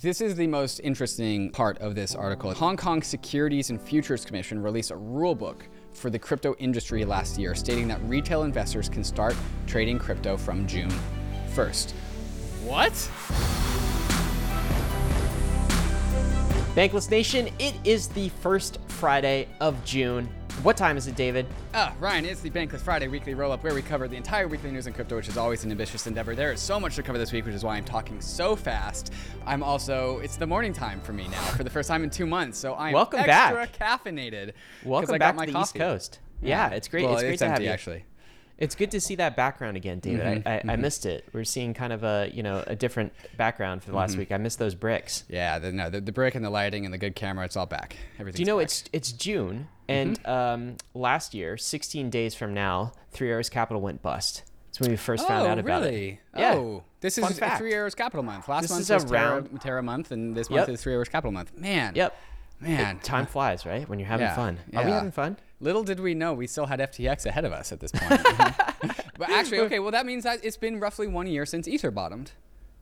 This is the most interesting part of this article. Hong Kong Securities and Futures Commission released a rule book for the crypto industry last year, stating that retail investors can start trading crypto from June 1st. What? Bankless Nation, it is the first Friday of June. What time is it, David? Ah, Ryan, it's the Bankless Friday weekly roll up where we cover the entire weekly news in crypto, which is always an ambitious endeavor. There is so much to cover this week, which is why I'm talking so fast. I'm also, it's the morning time for me now for the first time in two months, so I'm Welcome extra back. caffeinated. Welcome I got back my to the East. Coast. Yeah, it's great. Well, it's great to have you. actually. It's good to see that background again, David. I, mm-hmm. I, I mm-hmm. missed it. We're seeing kind of a you know a different background for the last mm-hmm. week. I missed those bricks. Yeah, the, no, the, the brick and the lighting and the good camera, it's all back. Everything. Do you know it's it's June and um, last year, 16 days from now, Three Arrows Capital went bust. That's when we first found oh, out about really? it. Yeah. Oh, this Fun is. Three Arrows Capital Month. Last This month is was Terra, round- Terra Month, and this Yep. month is Three Arrows Capital Month. Man. Yep. Man. It- time flies, right? When you're having Yeah, fun. Are we having fun? Little did we know we still had FTX ahead of us at this point. but actually, okay, well, that means that it's been roughly one year since Ether bottomed.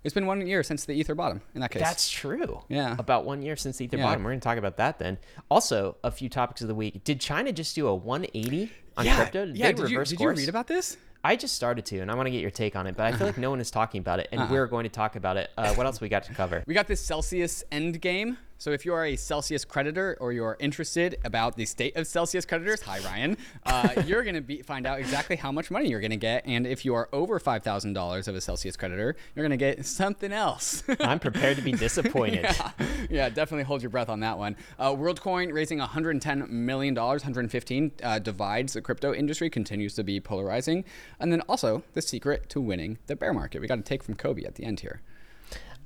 It's been one year since the Ether bottom in that case. That's true. Yeah. About one year since the Ether Yeah. bottom. We're going to talk about that then. Also, a few topics of the week. Did China just do a 180 on yeah, crypto? Did yeah. Did, you, reverse did you read about this? I just started to, and I want to get your take on it, but I feel like no one is talking about it, and we're going to talk about it. Uh, what else we got to cover? We got this Celsius end game. So if you are a Celsius creditor or you're interested about the state of Celsius creditors, hi Ryan, uh, you're gonna be find out exactly how much money you're gonna get, and if you are over five thousand dollars of a Celsius creditor, you're gonna get something else. I'm prepared to be disappointed. yeah, yeah, definitely hold your breath on that one. Uh, WorldCoin raising 110 million dollars, 115 uh, divides the crypto industry, continues to be polarizing, and then also the secret to winning the bear market. We got to take from Kobe at the end here.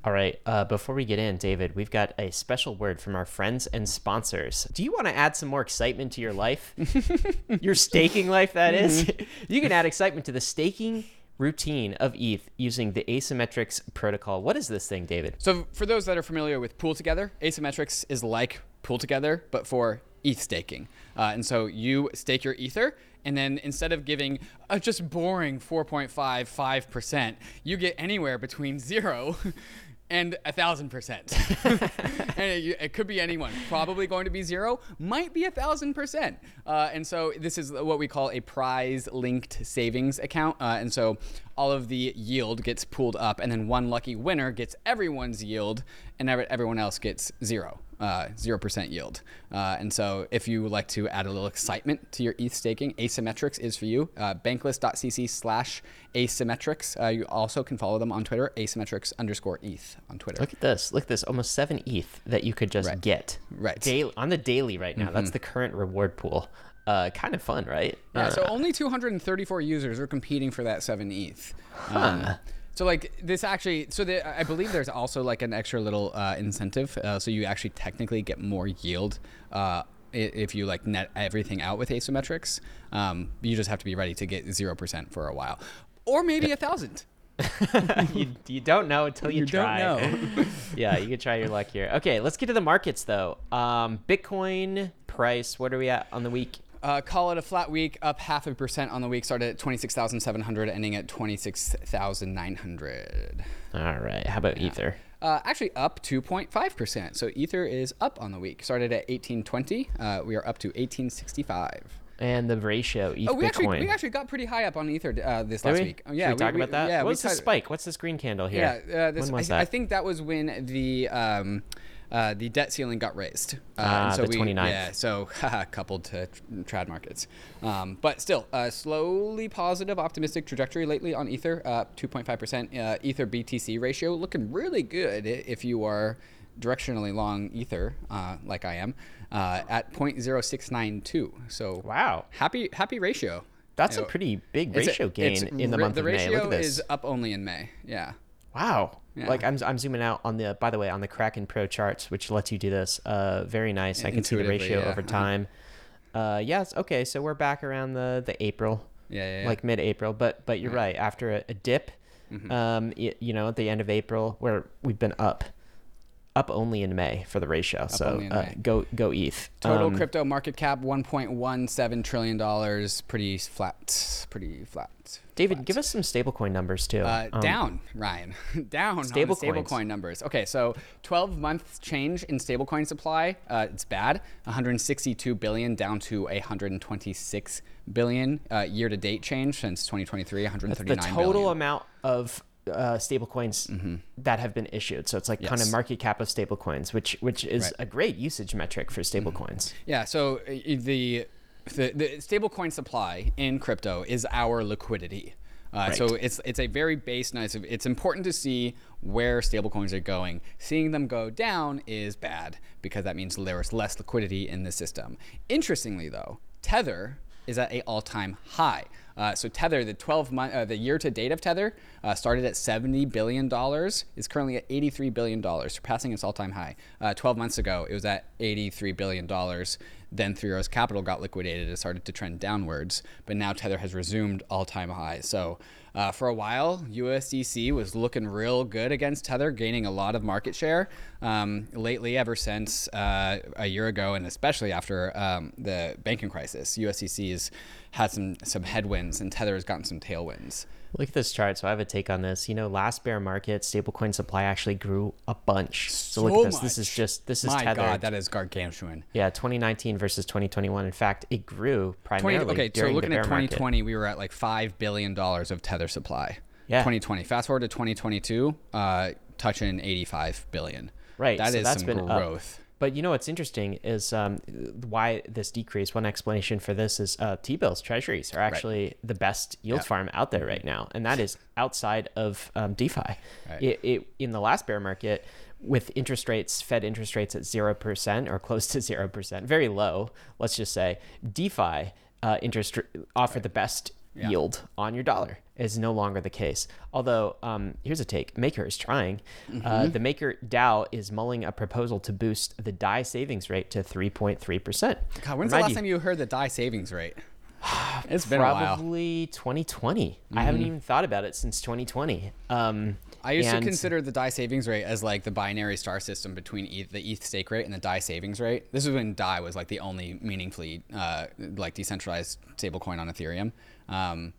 All right. Uh, before we get in, David, we've got a special word from our friends and sponsors. Do you want to add some more excitement to your life? your staking life, that is? you can add excitement to the staking routine of ETH using the Asymetrix protocol. What is this thing, David? So for those that are familiar with Pool Together, Asymetrix is like PoolTogether, but for ETH staking. Uh, and so you stake your Ether, and then instead of giving a just boring 4.55%, you get anywhere between zero and a thousand percent. and it, it could be anyone. Probably going to be zero, might be a thousand percent. Uh, and so this is what we call a prize linked savings account. Uh, and so all of the yield gets pooled up, and then one lucky winner gets everyone's yield, and every- everyone else gets zero. Uh, 0% yield. Uh, and so if you would like to add a little excitement to your ETH staking, Asymetrix is for you. Uh, bankless.cc slash asymetrix. Uh, you also can follow them on Twitter, asymetrix underscore ETH on Twitter. Look at this. Look at this. Almost seven ETH that you could just Right. get. Right. Daily, on the daily right now. That's the current reward pool. Uh, kind of fun, right? Yeah, Uh, so only 234 users are competing for that 7 ETH. Um, so like this actually, so the, I believe there's also like an extra little uh, incentive. Uh, so you actually technically get more yield uh, if you like net everything out with asymetrix. Um, you just have to be ready to get 0% for a while. Or maybe a thousand. you, you don't know until you, You don't try. know. yeah, you can try your luck here. Okay, let's get to the markets though. Um, Bitcoin price. What are we at on the week? Uh, call it a flat week, up half a percent on the week. Started at 26,700, ending at 26,900. All right. How about Ether? Uh, actually, up 2.5%. So Ether is up on the week. Started at 1820. Uh, we are up to 1865. And the ratio ETH Oh, we Bitcoin. actually, we actually got pretty high up on Ether uh, this Did last we? week. Oh, Should yeah, we talk about that? Yeah, What's the spike? What's this green candle here? Yeah, uh, this, when was I, that? I think that was when the um, uh, the debt ceiling got raised. Uh, and so the we, 29th. Yeah, so coupled to tr- trad markets. Um, but still, uh, slowly positive, optimistic trajectory lately on Ether. Uh, 2.5% uh, Ether BTC ratio looking really good if you are directionally long Ether, uh, like I am, uh, at 0.0692. So Wow. happy happy ratio. That's You a pretty big ratio gain in the month the of May. ratio Look at this. is up only in May. Yeah. Wow. Yeah. Like I'm, I'm zooming out on the by the way on the Kraken Pro charts, which lets you do this. Uh, very nice. I can see the ratio yeah. over time. Uh, yes. Okay. So we're back around the the April, Yeah, yeah, like mid-April. But but you're right. After a, a dip, Mm-hmm. um, y- you know, at the end of April, where we've been up, up only in May for the ratio. so uh, go go ETH. Total Um, crypto market cap 1.17 trillion dollars. Pretty flat. Pretty flat. David, flat. give us some stablecoin numbers too. Uh, Um, down, Ryan. down Stable the stablecoin numbers. Okay, so 12 month change in stablecoin supply. Uh, it's bad. 162 billion down to 126 billion uh, year to date change since 2023. the 139 total billion. amount of uh, stablecoins that have been issued. So it's like kind of market cap of stablecoins, which which is Right. a great usage metric for stablecoins. Yeah, so uh, the the, the stablecoin supply in crypto is our liquidity. Uh, So it's it's a very base. Nice. It's important to see where stablecoins are going. Seeing them go down is bad because that means there's less liquidity in the system. Interestingly, though, Tether is at a all-time high. Uh, so Tether, the 12 month, uh, the year to date of Tether uh, started at 70 billion dollars, is currently at 83 billion dollars, surpassing its all-time high. Uh, 12 months ago, it was at 83 billion dollars. Then Three Arrows Capital got liquidated. It started to trend downwards, but now Tether has resumed all-time highs. So uh, for a while, USDC was looking real good against Tether, gaining a lot of market share. Um, lately, ever since uh, a year ago, and especially after um, the banking crisis, USDC had some some headwinds, and Tether has gotten some tailwinds. Look at this chart. So I have a take on this. You know, last bear market, stablecoin supply actually grew a bunch. So, look at this. This is just this is My tethered. God, that is gargantuan. yeah, 2019 versus 2021. In fact, it grew primarily. 20, primarily okay, so looking at bear market. 2020, we were at like five billion dollars of tether supply. Yeah. 2020. Fast forward to 2022, uh, touching 85 billion. Right, That is so that's some been up. But you know what's interesting is um, why this decrease. One explanation for this is uh, T-bills, treasuries are actually the best yield Yeah. farm out there right now, and that is outside of um, DeFi. Right. It, it, in the last bear market, with interest rates, Fed interest rates at zero percent or close to zero percent, very low. Let's just say DeFi uh, interest r- offer the best Yeah. yield on your dollar is no longer the case. Although, um, here's a take: Maker is trying. Uh, Mm-hmm. the Maker DAO is mulling a proposal to boost the DAI savings rate to 3.3 percent. God, when's the last time you heard the DAI savings rate? It's been a while. Mm-hmm. Probably 2020. I haven't even thought about it since 2020. Um, I used and- to consider the DAI savings rate as like the binary star system between ETH, the ETH stake rate and the DAI savings rate. This is when DAI was like the only meaningfully uh, like decentralized stablecoin on Ethereum. Um,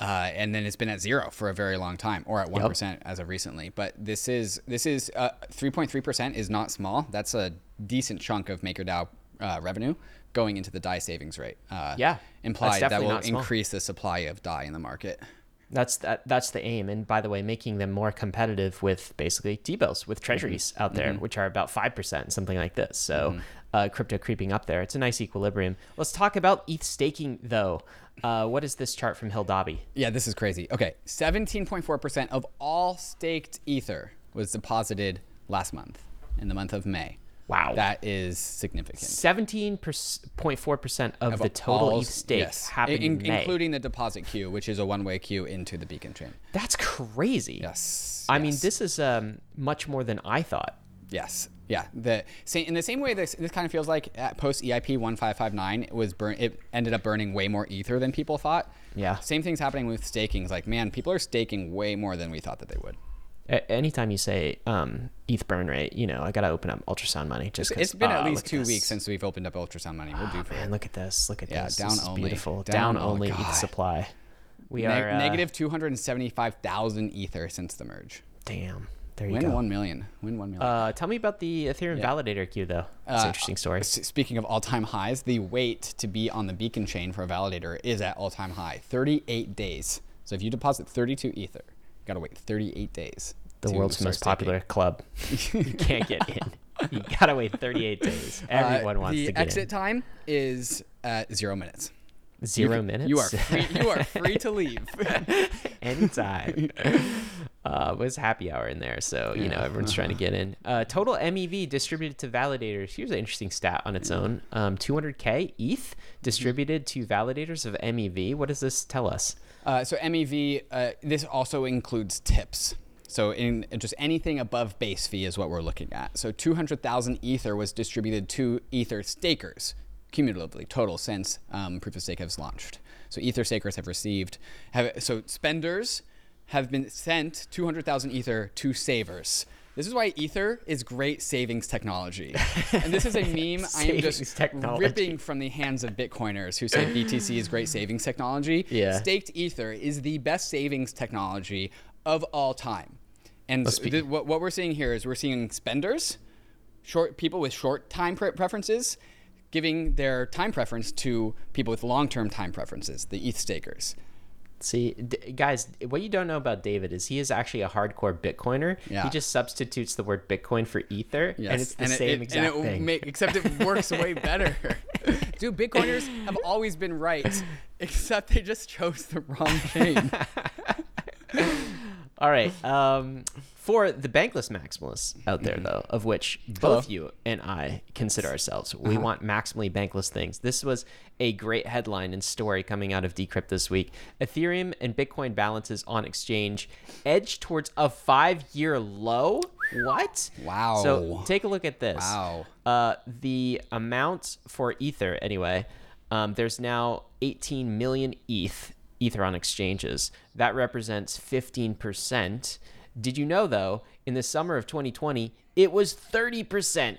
uh, and then it's been at zero for a very long time, or at one as of recently. But this is this is uh, three point three percent is not small. That's a decent chunk of MakerDAO uh, revenue going into the DAI savings rate. Uh, Yeah, implied that will increase the supply of DAI in the market. That's that. That's the aim. And by the way, making them more competitive with basically T-bills with treasuries Mm-hmm. out there, which are about five percent, something like this. So, uh, crypto creeping up there. It's a nice equilibrium. Let's talk about ETH staking, though. Uh, what is this chart from Hildobby? Yeah, this is crazy. Okay, 17.4% of all staked Ether was deposited last month, in the month of May. Wow. That is significant. Seventeen point four percent of the total ETH stake yes, happened in- in May. including the deposit queue, which is a one-way queue into the Beacon chain. That's crazy. Yes. I mean, this is um, much more than I thought. Yes. Yeah. The same in the same way this this kind of feels like at post EIP 1559 it was burn it ended up burning way more ether than people thought. Yeah. Same thing's happening with staking. It's like, man, people are staking way more than we thought that they would. A- anytime you say um, ETH burn rate, you know, I gotta open up ultrasound money just 'cause, It's been ah, at least look at two weeks since we've opened up ultrasound money. We'll do for Man, it. look at this! Look at Yeah, this! down this only. beautiful. Down- Down, oh, only God. ETH supply. We Neg- are uh, negative 275,000 ether since the merge. Damn, there you Win go. 1 million. Win 1 million. Uh, tell me about the Ethereum Yeah. validator queue, though. That's Uh, an interesting story. Speaking of all-time highs, the wait to be on the Beacon chain for a validator is at all-time high, 38 days. So if you deposit 32 ether, you gotta wait 38 days. The world's most staking. popular club. you can't get in. You gotta wait 38 days. Everyone Uh, wants to get in. The exit time is at zero minutes. Zero You minutes. You are free, you are free to leave. anytime. uh, it was happy hour in there, so you know everyone's trying to get in. Uh, total MEV distributed to validators. Here's an interesting stat on its own: um, 200k ETH distributed to validators of MEV. What does this tell us? Uh, so MEV, uh, this also includes tips. So in just anything above base fee is what we're looking at. So 200,000 Ether was distributed to Ether stakers cumulatively total since um, Proof of Stake has launched. So Ether stakers have received, have so spenders have been sent 200,000 Ether to savers. This is why Ether is great savings technology. and this is a meme I am just technology. ripping from the hands of Bitcoiners who say BTC is great savings technology. Yeah. Staked Ether is the best savings technology of all time. And th- what, what we're seeing here is we're seeing spenders, short people with short time pre- preferences, giving their time preference to people with long-term time preferences, the ETH stakers. See, d- guys, what you don't know about David is he is actually a hardcore Bitcoiner. Yeah. He just substitutes the word Bitcoin for Ether, and it's the it- same it- exact and it thing. ma- except it works way better. Dude, Bitcoiners have always been right, except they just chose the wrong chain. All right. Um, for the bankless maximalists out there, though, of which both Hello. you and I consider ourselves, we want maximally bankless things. This was a great headline and story coming out of Decrypt this week. Ethereum and Bitcoin balances on exchange edge towards a five-year low. What? Wow. So take a look at this. Wow. Uh, the amount for Ether, anyway, um, there's now 18 million ETH, Ether on exchanges. That represents 15%. Did you know, though, in the summer of 2020, it was 30%.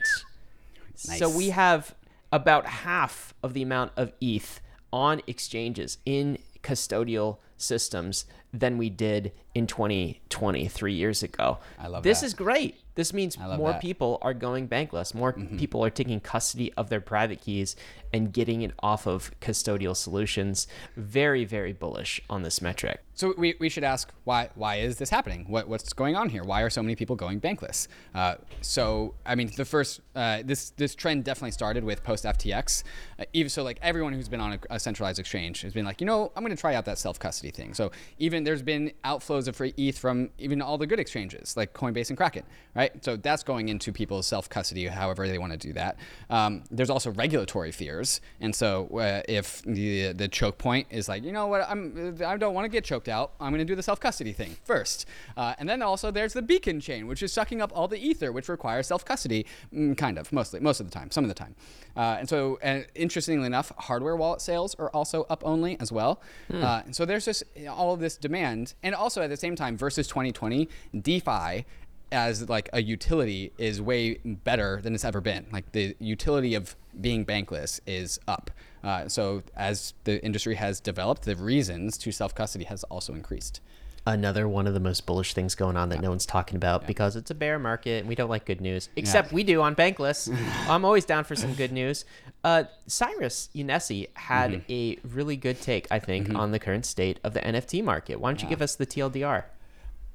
So we have about half of the amount of ETH on exchanges in custodial systems than we did in 2020, three years ago. I love this that. is great. This means more that. people are going bankless. More mm-hmm. people are taking custody of their private keys and getting it off of custodial solutions. Very, very bullish on this metric. So we, we should ask why why is this happening? What what's going on here? Why are so many people going bankless? Uh, so I mean, the first uh, this this trend definitely started with post FTX. Uh, even so, like everyone who's been on a, a centralized exchange has been like, you know, I'm going to try out that self custody thing. So even there's been outflows of free ETH from even all the good exchanges like Coinbase and Kraken, right? So that's going into people's self custody, however they want to do that. Um, there's also regulatory fears, and so uh, if the the choke point is like, you know what, I'm I don't want to get choked out, I'm going to do the self custody thing first, uh, and then also there's the beacon chain, which is sucking up all the ether, which requires self custody, mm, kind of mostly most of the time, some of the time, uh, and so and interestingly enough, hardware wallet sales are also up only as well, uh, and so there's just all of this demand, and also at the same time versus 2020, DeFi as like a utility is way better than it's ever been. Like the utility of being bankless is up. Uh, so as the industry has developed, the reasons to self custody has also increased. Another one of the most bullish things going on that no one's talking about because it's a bear market and we don't like good news. Except we do on Bankless. I'm always down for some good news. Uh, Cyrus Younessi had Mm-hmm. a really good take, I think, on the current state of the NFT market. Why don't you give us the TLDR?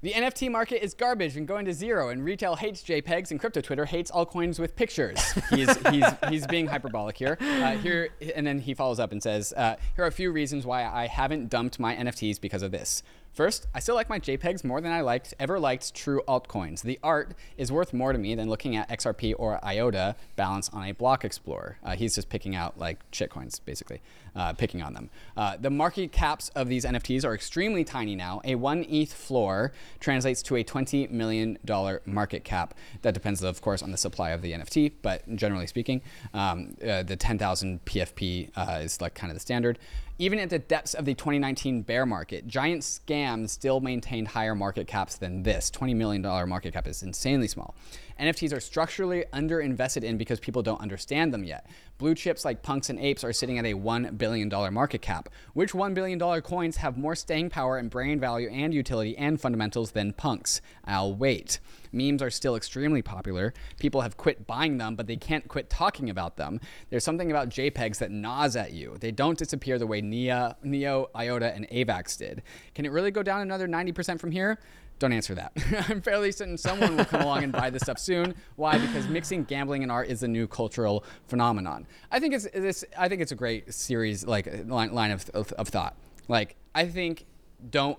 The NFT market is garbage and going to zero, and retail hates JPEGs, and crypto Twitter hates all coins with pictures. He's, he's, he's being hyperbolic here. Uh, here, and then he follows up and says, uh, "Here are a few reasons why I haven't dumped my NFTs because of this. First, I still like my JPEGs more than I liked ever liked true altcoins. The art is worth more to me than looking at XRP or IOTA balance on a block explorer. Uh, he's just picking out like shitcoins, basically, uh, picking on them. Uh, the market caps of these NFTs are extremely tiny now. A one ETH floor translates to a $20 million market cap. That depends, of course, on the supply of the NFT, but generally speaking, um, uh, the 10,000 PFP uh, is like kind of the standard. Even at the depths of the 2019 bear market, giant scams still maintained higher market caps than this. $20 million market cap is insanely small. NFTs are structurally underinvested in because people don't understand them yet. Blue chips like punks and apes are sitting at a $1 billion market cap. Which $1 billion coins have more staying power and brand value and utility and fundamentals than punks? I'll wait. Memes are still extremely popular. People have quit buying them, but they can't quit talking about them. There's something about JPEGs that gnaws at you. They don't disappear the way Neo, Neo IOTA, and AVAX did. Can it really go down another 90% from here? Don't answer that. I'm fairly certain someone will come along and buy this stuff soon. Why? Because mixing gambling and art is a new cultural phenomenon. I think it's this. I think it's a great series, like line, line of, of, of thought. Like I think don't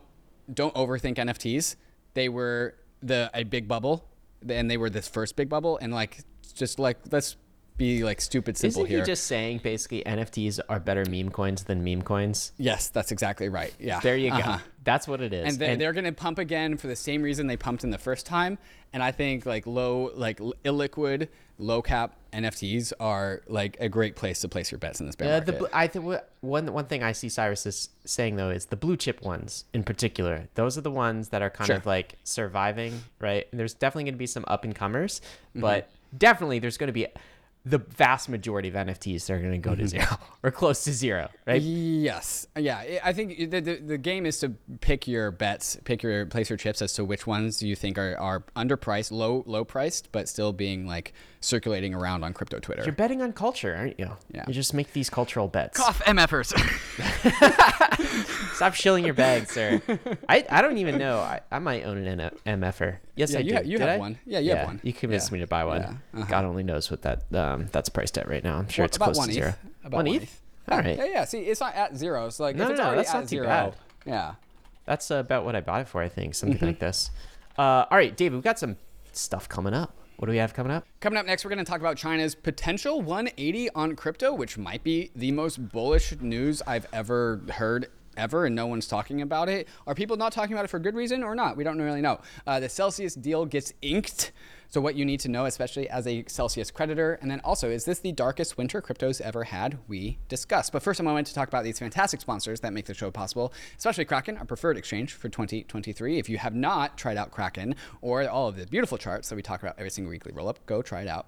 don't overthink NFTs. They were the a big bubble, and they were this first big bubble, and like just like let's be like stupid simple Isn't here. he just saying basically NFTs are better meme coins than meme coins? yes, that's exactly right. Yeah. There you go. Uh-huh. That's what it is. and, they, they're going to pump again for the same reason they pumped in the first time. And I think like low, like illiquid, low cap NFTs are like a great place to place your bets in this bear Uh, the, market. bl- I think one one thing I see Cyrus is saying though is the blue chip ones in particular. Those are the ones that are kind Sure. of like surviving, right? And there's definitely going to be some up and comers, Mm-hmm. but definitely there's going to be the vast majority of NFTs are going to go Mm-hmm. to zero or close to zero, right? Yes. Yeah. I- I think the, the, the game is to pick your bets, pick your place your chips as to which ones you think are, are underpriced, low low priced, but still being like circulating around on crypto Twitter. You're betting on culture, aren't you? Yeah. You just make these cultural bets. Cough MFers. Stop shilling your bag, sir. I, I don't even know. I, I might own an N- MFer. Yes, Yeah, I you do. ha- you Did have I? one. Yeah, you have one. You convinced Yeah. me to buy one. Yeah, uh-huh. God only knows what that um, that's priced at right now. I'm sure Well, it's about close one to ETH. zero. About one one ETH. ETH. All Yeah. Yeah, yeah. See, it's not at zero. So like No, if it's no, no, already that's at not too zero, bad. yeah. That's about what I bought it for. I think something Mm-hmm. like this. Uh, all right, Dave. We've got some stuff coming up. What do we have coming up? Coming up next, we're going to talk about China's potential 180 on crypto, which might be the most bullish news I've ever heard. Ever and no one's talking about it. Are people not talking about it for good reason or not? We don't really know. Uh, the Celsius deal gets inked. So, what you need to know, especially as a Celsius creditor, and then also, is this the darkest winter crypto's ever had? We discuss. But first, a moment to talk about these fantastic sponsors that make the show possible, especially Kraken, our preferred exchange for 2023. If you have not tried out Kraken or all of the beautiful charts that we talk about every single weekly roll up, go try it out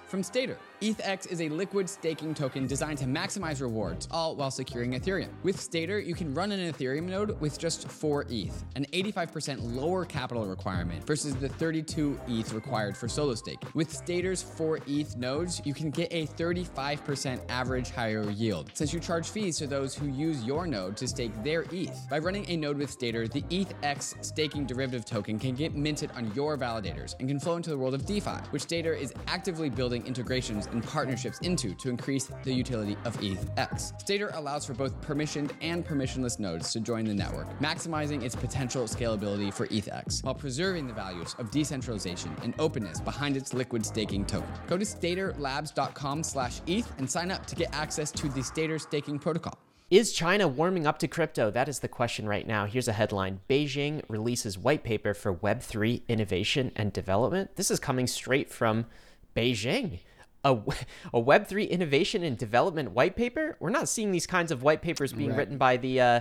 from Stader. ETHX is a liquid staking token designed to maximize rewards, all while securing Ethereum. With Stader, you can run an Ethereum node with just 4 ETH, an 85% lower capital requirement versus the 32 ETH required for solo staking. With Stader's 4 ETH nodes, you can get a 35% average higher yield, since you charge fees to those who use your node to stake their ETH. By running a node with Stader, the ETHX staking derivative token can get minted on your validators and can flow into the world of DeFi, which Stader is actively building integrations and partnerships into to increase the utility of ETHX. Stader allows for both permissioned and permissionless nodes to join the network, maximizing its potential scalability for ETHX, while preserving the values of decentralization and openness behind its liquid staking token. Go to staderlabs.com slash ETH and sign up to get access to the Stader staking protocol. Is China warming up to crypto? That is the question right now. Here's a headline Beijing releases white paper for Web3 innovation and development. This is coming straight from Beijing. A, a Web3 innovation and development white paper? We're not seeing these kinds of white papers being Right. written by the, uh,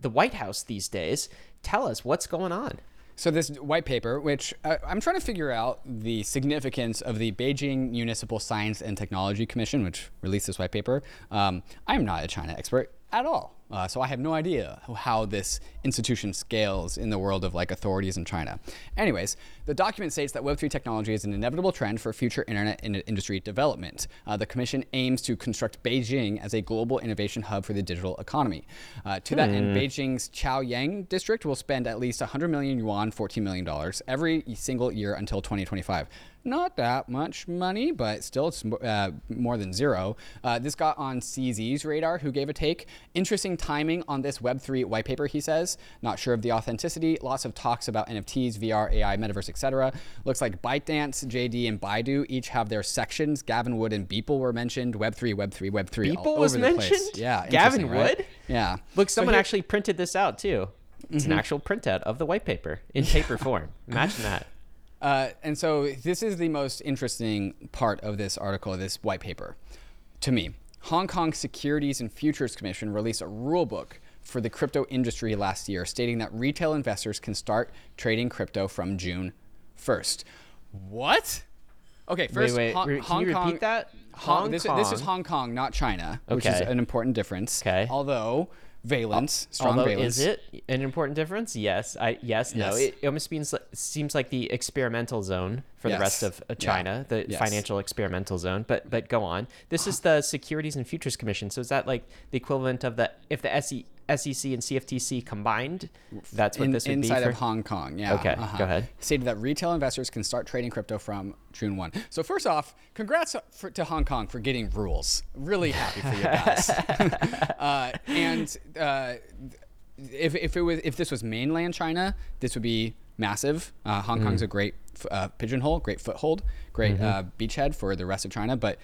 the White House these days. Tell us what's going on. So this white paper, which uh, I'm trying to figure out the significance of the Beijing Municipal Science and Technology Commission, which released this white paper. Um, I am not a China expert at all, uh, so I have no idea how this institution scales in the world of like authorities in China. Anyways, the document states that Web3 technology is an inevitable trend for future internet in- industry development. Uh, the commission aims to construct Beijing as a global innovation hub for the digital economy. Uh, to that end, Beijing's Chaoyang district will spend at least 100 million yuan, 14 million dollars, every single year until 2025. Not that much money, but still it's uh, more than zero. Uh, this got on CZ's radar, who gave a take. Interesting timing on this Web3 white paper, he says. Not sure of the authenticity. Lots of talks about NFTs, VR, AI, metaverse, etc. Looks like ByteDance, JD, and Baidu each have their sections. Gavin Wood and Beeple were mentioned. Web3, Web3, Web3. all Beeple was over the place. mentioned? Yeah. Gavin right? Wood? Yeah. Look, So someone here- actually printed this out too. It's an actual printout of the white paper in paper form. Imagine that. Uh, and so this is the most interesting part of this article, this white paper, to me. Hong Kong Securities and Futures Commission released a rule book for the crypto industry last year, stating that retail investors can start trading crypto from June 1st. What? Okay, first, wait, re- can Hong you repeat Kong, that? Hong, Hong this, this is Hong Kong, not China, which is an important difference. Okay. Although valence, strong Although, valence. is it an important difference? Yes. I yes. No. It, it almost means seems like the experimental zone for the rest of uh, Yeah. China, the Yes. financial experimental zone. But but go on. This is the Securities and Futures Commission. So is that like the equivalent of the if the SE, SEC and CFTC combined? That's what In- this would inside be for. of Hong Kong. Yeah. Okay, uh-huh. go ahead. Stated that retail investors can start trading crypto from June 1. So first off, congrats for, to Hong Kong for getting rules. Really happy for you guys. uh, and uh, if, if it was if this was mainland China, this would be massive. Uh, Hong Kong's a great uh, pigeonhole, great foothold, great uh, beachhead for the rest of China. But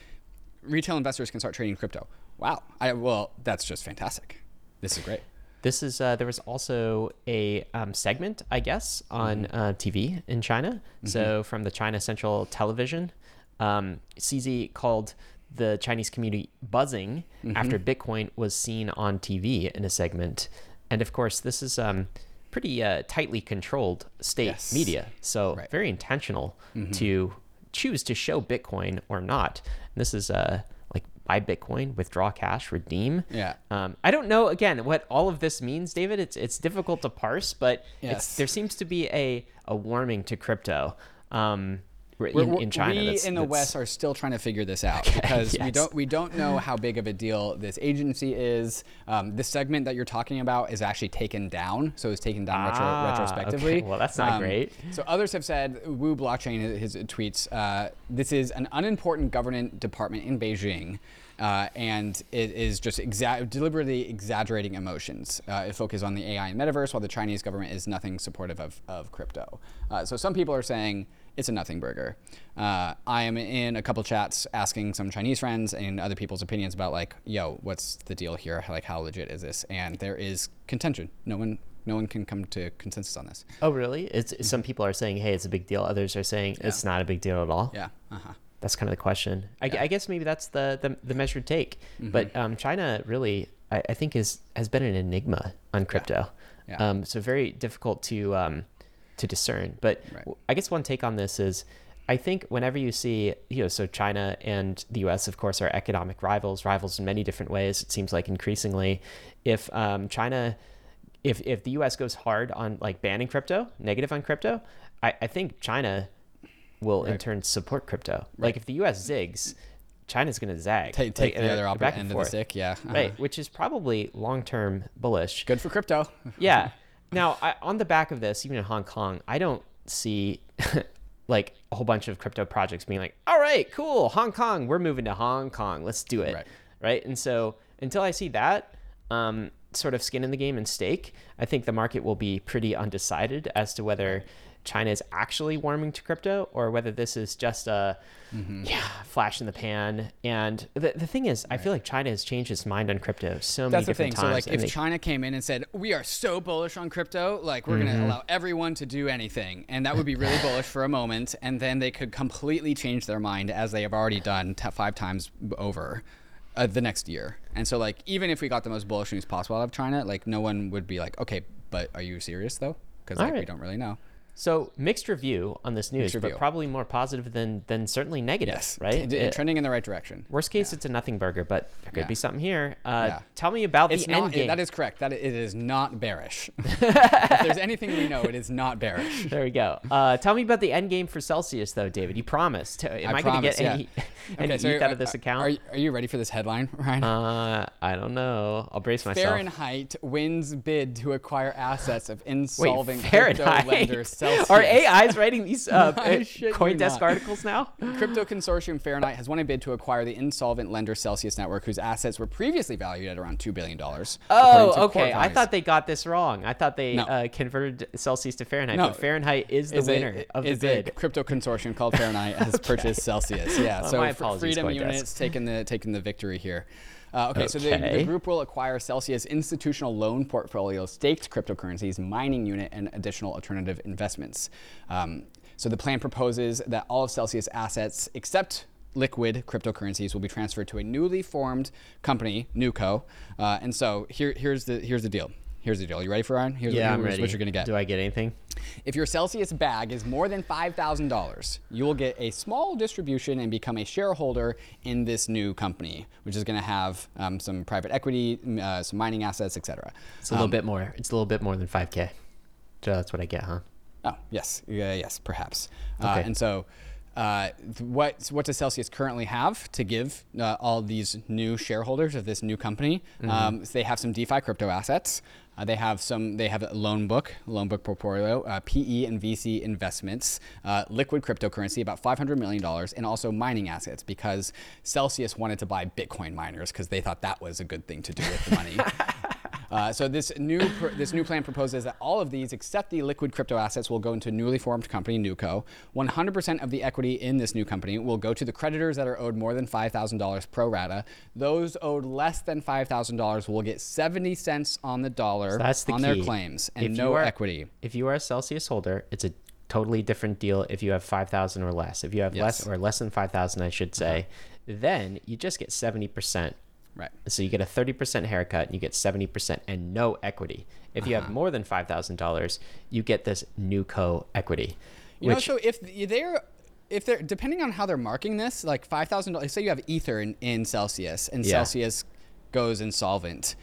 retail investors can start trading crypto. Wow. I, well, that's just fantastic. This is great. This is uh, there was also a um, segment, I guess, on uh, TV in China. So from the China Central Television, um, CZ called the Chinese community buzzing after Bitcoin was seen on TV in a segment, and of course, this is um, pretty uh, tightly controlled state Yes. media, so Right. very intentional to choose to show Bitcoin or not. And this is uh, buy Bitcoin, withdraw cash, redeem. Yeah. Um, I don't know again what all of this means, David. It's it's difficult to parse, but Yes. it's, there seems to be a a warming to crypto um, in, We're- in China. We that's- in the that's- West are still trying to figure this out because we don't we don't know how big of a deal this agency is. Um, the segment that you're talking about is actually taken down, so it's taken down retro, Ah, retrospectively. okay. Well, that's not Um, great. So others have said Wu Blockchain his, his tweets. Uh, this is an unimportant government department in Beijing. Uh, and it is just exa- deliberately exaggerating emotions. Uh, it focuses on the AI and metaverse, while the Chinese government is nothing supportive of, of crypto. Uh, so some people are saying it's a nothing burger. Uh, I am in a couple chats asking some Chinese friends and other people's opinions about like, yo, what's the deal here? Like, how legit is this? And there is contention. No one, no one can come to consensus on this. Oh, really? It's some people are saying, "Hey, it's a big deal." Others are saying it's not a big deal at all. Yeah. Uh huh. That's kind of the question. I, I guess maybe that's the the, the measured take. Mm-hmm. But um, China really, I, I think, is has been an enigma on crypto. Yeah. Um, so very difficult to um, to discern. But Right. I guess one take on this is, I think whenever you see, you know, so China and the U.S. of course are economic rivals, rivals in many different ways. It seems like increasingly, if um, China if if the U.S. goes hard on like banning crypto, negative on crypto, I, I think China will in turn support crypto. Like if the U.S. zigs, China's going to zag. Take, take Like, the other back opposite and end of the forth. stick. Yeah. uh-huh. Right, which is probably long term bullish. Good for crypto. Yeah. Now, I, on the back of this, even in Hong Kong, I don't see like a whole bunch of crypto projects being like, "All right, cool, Hong Kong, we're moving to Hong Kong, let's do it." Right. Right. And so until I see that um, sort of skin in the game and stake, I think the market will be pretty undecided as to whether China is actually warming to crypto or whether this is just a Mm-hmm. yeah flash in the pan. And the, the thing is, I feel like China has changed its mind on crypto so many times. That's the thing. So like, if they- China came in and said, "We are so bullish on crypto, like we're Mm-hmm. going to allow everyone to do anything," and that would be really bullish for a moment, and then they could completely change their mind as they have already done t- five times over. Uh, the next year, and so like even if we got the most bullish news possible out of China, like no one would be like, okay, but are you serious though? Because like we don't really know. So mixed review on this news, but probably more positive than than certainly negative, Yes, right? T- Uh, trending in the right direction. worst case, it's a nothing burger, but there could Yeah. be something here. Uh, Yeah. Tell me about It's the not. end game. That is correct. That it is not bearish. if there's anything we know, it is not bearish. there we go. Uh, tell me about the end game for Celsius, though, David. You promised. Am I, going to get yeah. any, any Okay, so out of this account? Are, you- are you ready for this headline, Ryan? uh, I don't know. I'll brace myself. Fahrenheit wins bid to acquire assets of Wait, insolvent crypto Fahrenheit? lender Celsius. Are AIs writing these uh, you CoinDesk articles now? Crypto consortium Fahrenheit has won a bid to acquire the insolvent lender Celsius Network, whose assets were previously valued at around two billion dollars. Oh, okay. I thought they got this wrong. I thought they No. uh, converted Celsius to Fahrenheit, No. but Fahrenheit is the is winner a, of the bid. crypto consortium called Fahrenheit has purchased Celsius. Yeah, Well, so my F- apologies, Freedom CoinDesk. Units taking the taking the victory here. Uh, okay, so the, the group will acquire Celsius institutional loan portfolio, staked cryptocurrencies, mining unit, and additional alternative investments. Um, so the plan proposes that all of Celsius assets, except liquid cryptocurrencies, will be transferred to a newly formed company, NewCo. Uh, and so here, here's the here's the deal. Here's the deal. You ready for Ryan? Here's, Yeah, here's ready. what you're gonna get. Do I get anything? If your Celsius bag is more than $5,000, you will get a small distribution and become a shareholder in this new company, which is going to have um, some private equity, uh, some mining assets, etc. It's a little bit more. It's a little bit more than 5K. So that's what I get, huh? Oh, yes, yeah, yes, perhaps. Uh, Okay. and so, uh, what what does Celsius currently have to give uh, all these new shareholders of this new company? Um, so they have some DeFi crypto assets. Uh, they have some. They have a loan book, loan book portfolio, uh, PE and VC investments, uh, liquid cryptocurrency, about 500 million dollars, and also mining assets because Celsius wanted to buy Bitcoin miners because they thought that was a good thing to do with the money. Uh, so this new pr- this new plan proposes that all of these, except the liquid crypto assets, will go into a newly formed company, NewCo. 100% of the equity in this new company will go to the creditors that are owed more than $5,000 pro rata. Those owed less than $5,000 will get 70 cents on the dollar That's the on their claims and If no are- equity. If you are a Celsius holder, it's a totally different deal if you have 5,000 or less. If you have less Yes. Uh-huh. or less than 5,000, I should say, then you just get 70%. Right. So you get a 30% haircut and you get 70% and no equity. If you Uh-huh. have more than $5,000, you get this new co equity. You know, so if they're if they're depending on how they're marking this, like five thousand dollars. Say you have Ether in, in Celsius, and Yeah. Celsius goes insolvent.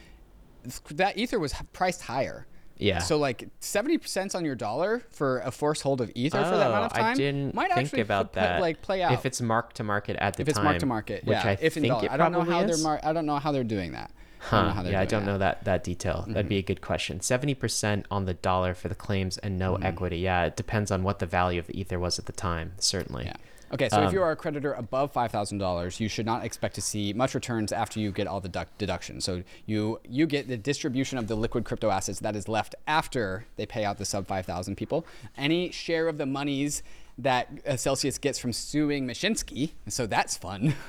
That Ether was priced higher. Yeah. So like seventy percent on your dollar for a force hold of Ether for that amount of Oh, time I didn't might think actually about that. like play out If it's mark to market at the end, if it's time, mark to market, which yeah. I if in think dollar, it I don't know how is. they're mar- I don't know how they're doing that. I Huh. don't know how yeah, I don't that. know that that detail. That'd be a mm-hmm. good question. Seventy percent on the dollar for the claims and no mm-hmm. equity. Yeah, it depends on what the value of the ether was at the time. Certainly. Yeah. Okay, so if Um, you are a creditor above five thousand dollars, you should not expect to see much returns after you get all the deduct- deductions. So you you get the distribution of the liquid crypto assets that is left after they pay out the sub five thousand people. Any share of the monies that Celsius gets from suing Mashinsky, so that's fun.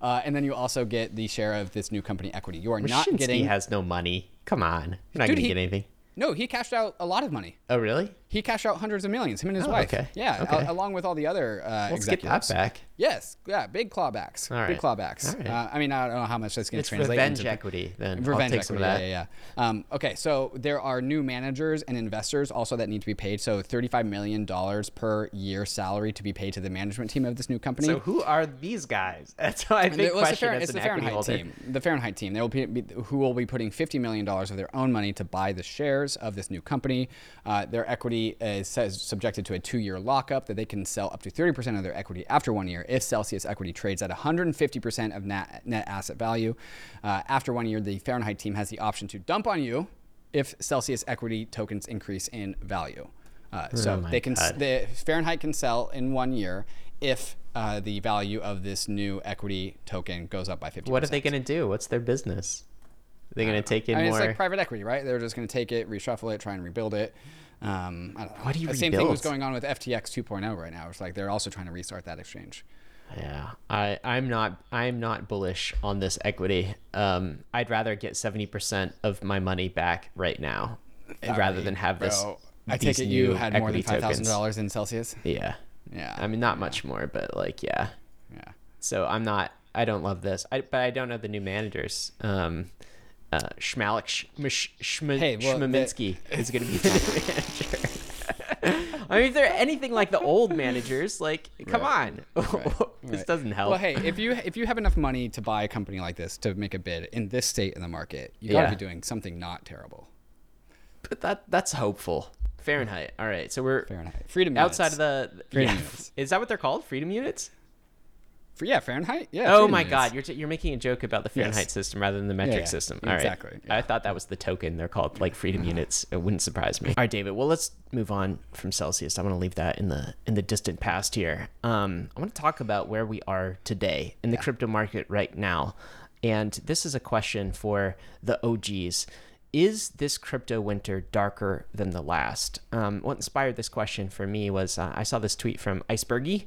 Uh, and then you also get the share of this new company equity. You are not getting Mashinsky getting. has no money. Come on, you're not gonna get anything. no, he cashed out a lot of money. Oh, really? He cashed out hundreds of millions. Him and his Oh, wife. okay. Yeah, Okay. al- along with all the other uh, Let's get executives. that back. Yes, yeah, big clawbacks. All Big clawbacks. All right. Uh, I mean, I don't know how much that's going to translate revenge into. equity. Then I'll Revenge take some of equity, that. Yeah, yeah, yeah. Um, okay, so there are new managers and investors also that need to be paid. So $35 million per year salary to be paid to the management team of this new company. So who are these guys? That's my big well, it's the question it's the Fahrenheit team. The Fahrenheit team. They will be, be- who will be putting fifty million dollars of their own money to buy the shares of this new company. Uh, their equity is subjected to a two-year lockup that they can sell up to thirty percent of their equity after one year if Celsius equity trades at one hundred and fifty percent of net net asset value. Uh, after one year, the Fahrenheit team has the option to dump on you if Celsius equity tokens increase in value. Uh, so Oh my they can God. the Fahrenheit can sell in one year if uh, the value of this new equity token goes up by 50%. What are they going to do? What's their business? They're going to take in I mean, more? it's like private equity, right? They're just going to take it, reshuffle it, try and rebuild it. Um, I don't know. What do you the same thing was going on with FTX 2.0 right now. It's like they're also trying to restart that exchange. Yeah, I I'm not I'm not bullish on this equity. Um, I'd rather get seventy percent of my money back right now, rather than have this. Bro, I these take it you had more than five thousand dollars in Celsius. Yeah, Yeah. I mean not much more, but like yeah. yeah. So I'm not. I don't love this. I but I don't know the new managers. Um, uh, Schmalik Sh- Sh- Schma- Hey, well, the- Schmaminski is going to be the new manager. I mean, if they're anything like the old managers, like, come Right. on, this Right. doesn't help. Well, hey, if you if you have enough money to buy a company like this to make a bid in this state in the market, you got to Yeah. be doing something not terrible. But that that's hopeful. Fahrenheit. All right, so we're Fahrenheit. Freedom outside units. of the Freedom yeah. units. Is that what they're called? Freedom units? For, yeah, Fahrenheit. Yeah. oh my. God, you're t- you're making a joke about the Fahrenheit Yes. system rather than the metric yeah, system. All right, exactly, I yeah. thought that was the token. They're called like freedom units. It wouldn't surprise me. All right, David. Well, let's move on from Celsius. I want to leave that in the in the distant past here. Um, I want to talk about where we are today in the crypto market right now, and this is a question for the OGs. Is this crypto winter darker than the last? Um, what inspired this question for me was uh, I saw this tweet from Icebergy,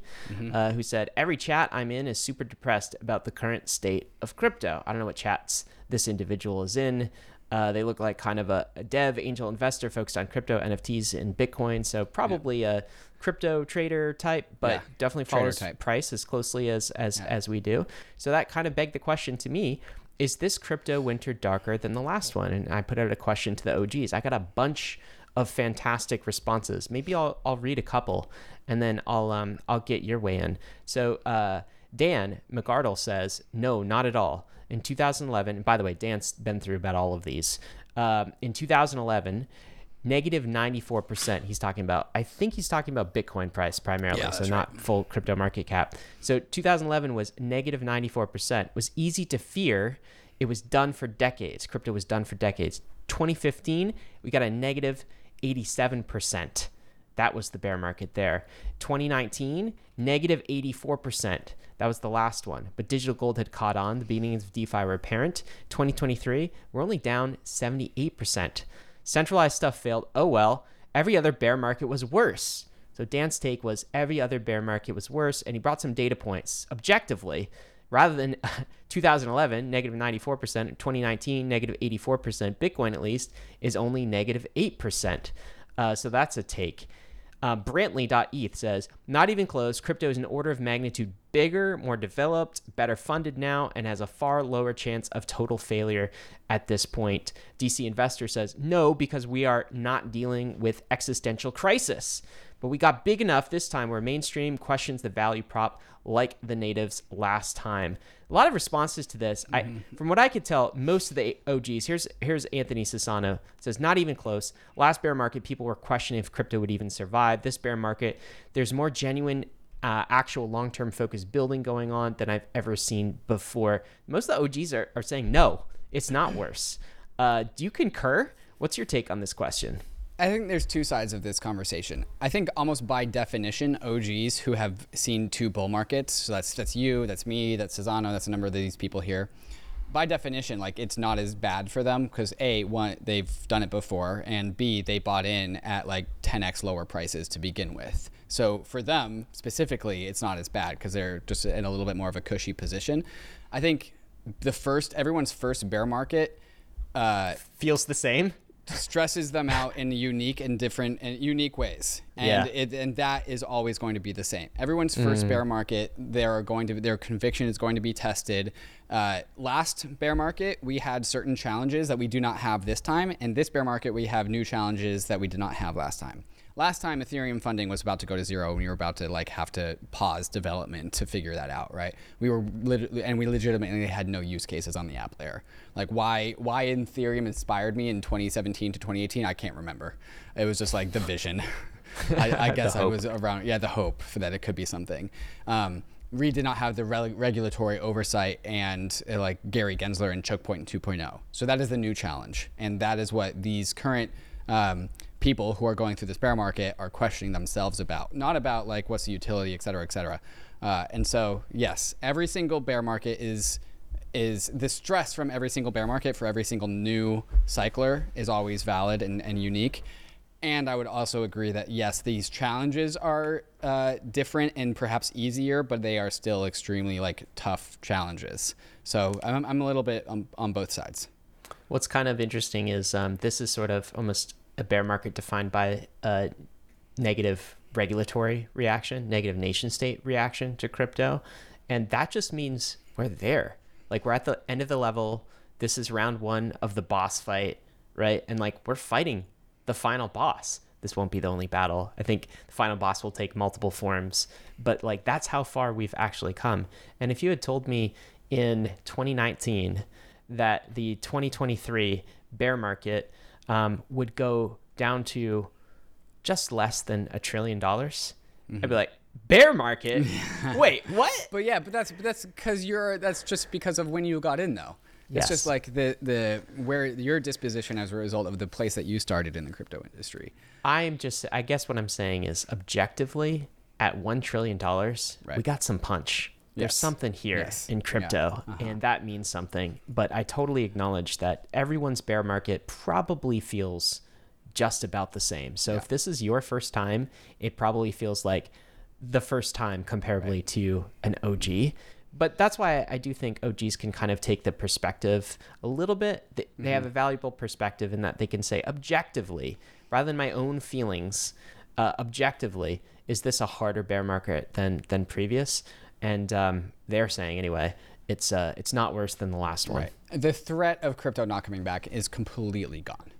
uh, who said, Every chat I'm in is super depressed about the current state of crypto. I don't know what chats this individual is in. Uh, they look like kind of a, a dev angel investor focused on crypto, NFTs, and Bitcoin. So probably a crypto trader type, but Yeah, definitely follows price as closely as as as we do. So that kind of begged the question to me: is this crypto winter darker than the last one? And I put out a question to the OGs. I got a bunch of fantastic responses. Maybe I'll I'll read a couple and then I'll um I'll get your way in. So uh, Dan McArdle says no, not at all. In 2011, and by the way, Dan's been through about all of these. Um, in 2011, negative 94%. He's talking about, I think he's talking about Bitcoin price primarily, Yeah, so not full crypto market cap. So 2011 was negative 94%. It was easy to fear. It was done for decades. Crypto was done for decades. 2015, we got a negative 87%. That was the bear market there. 2019, negative 84%. That was the last one. But digital gold had caught on. The beginnings of DeFi were apparent. 2023, we're only down 78%. Centralized stuff failed. Oh well. Every other bear market was worse. So Dan's take was every other bear market was worse, and he brought some data points objectively. Rather than 2011, negative 94%, 2019, negative 84%, Bitcoin at least is only negative 8%. Uh, so that's a take. Uh, Brantley.eth says, not even close. Crypto is an order of magnitude bigger, more developed, better funded now, and has a far lower chance of total failure at this point. DC Investor says, no, because we are not dealing with existential crisis. But we got big enough this time where mainstream questions the value prop like the natives last time. A lot of responses to this. I, from what I could tell, most of the OGs. Here's here's Anthony Sassano says not even close. Last bear market, people were questioning if crypto would even survive. This bear market, there's more genuine. Uh, actual long-term focus building going on than I've ever seen before. Most of the OGs are, are saying no, it's not worse. Uh, do you concur? What's your take on this question? I think there's two sides of this conversation. I think almost by definition, OGs who have seen two bull markets, so that's that's you, that's me, that's Sassano, that's a number of these people here. By definition, like it's not as bad for them because a one they've done it before, and b they bought in at like 10x lower prices to begin with. So for them specifically, it's not as bad because they're just in a little bit more of a cushy position. I think the first everyone's first bear market uh, Feels the same. Stresses them out in unique and different and unique ways. And Yeah. it and that is always going to be the same. Everyone's first bear market they are going to their conviction is going to be tested. Uh, last bear market we had certain challenges that we do not have this time. And this bear market we have new challenges that we did not have last time last time ethereum funding was about to go to zero and we were about to like have to pause development to figure that out right? We were literally and we legitimately had no use cases on the app there. Like why why ethereum inspired me in 2017 to 2018 i can't remember. It was just like the vision. I, I guess I was around yeah the hope for that it could be something. Um, Reed did not have the rel- regulatory oversight and uh, like Gary Gensler and Choke Point 2.0. So that is the new challenge, and that is what these current um, people who are going through this bear market are questioning themselves about. Not about like what's the utility, et cetera, et cetera. Uh, and so yes, every single bear market is is the stress from every single bear market for every single new cycler is always valid and, and unique. And I would also agree that yes, these challenges are uh, different and perhaps easier, but they are still extremely like tough challenges. So I'm, I'm a little bit on, on both sides. What's kind of interesting is um, this is sort of almost a bear market defined by a negative regulatory reaction, negative nation state reaction to crypto. And that just means we're there. Like we're at the end of the level. This is round one of the boss fight, right? And like we're fighting the final boss. This won't be the only battle. I think the final boss will take multiple forms, but like that's how far we've actually come. And if you had told me in 2019 that the 2023 bear market um, would go down to just less than a trillion dollars, I'd be like, bear market? Wait, what? But yeah, but that's but that's because you're that's just because of when you got in though. Yes. It's just like the the where your disposition as a result of the place that you started in the crypto industry. I'm just, I guess what I'm saying is objectively, at $1 trillion, Right. we got some punch. There's Yes. something here Yes. in Yeah. crypto, Uh-huh. and that means something. But I totally acknowledge that everyone's bear market probably feels just about the same. So if this is your first time, it probably feels like the first time comparably to an OG. But that's why I do think OGs can kind of take the perspective a little bit. They, they have a valuable perspective in that they can say objectively, rather than my own feelings, uh, objectively, is this a harder bear market than than previous? And um, they're saying anyway, it's uh, it's not worse than the last one. Right. The threat of crypto not coming back is completely gone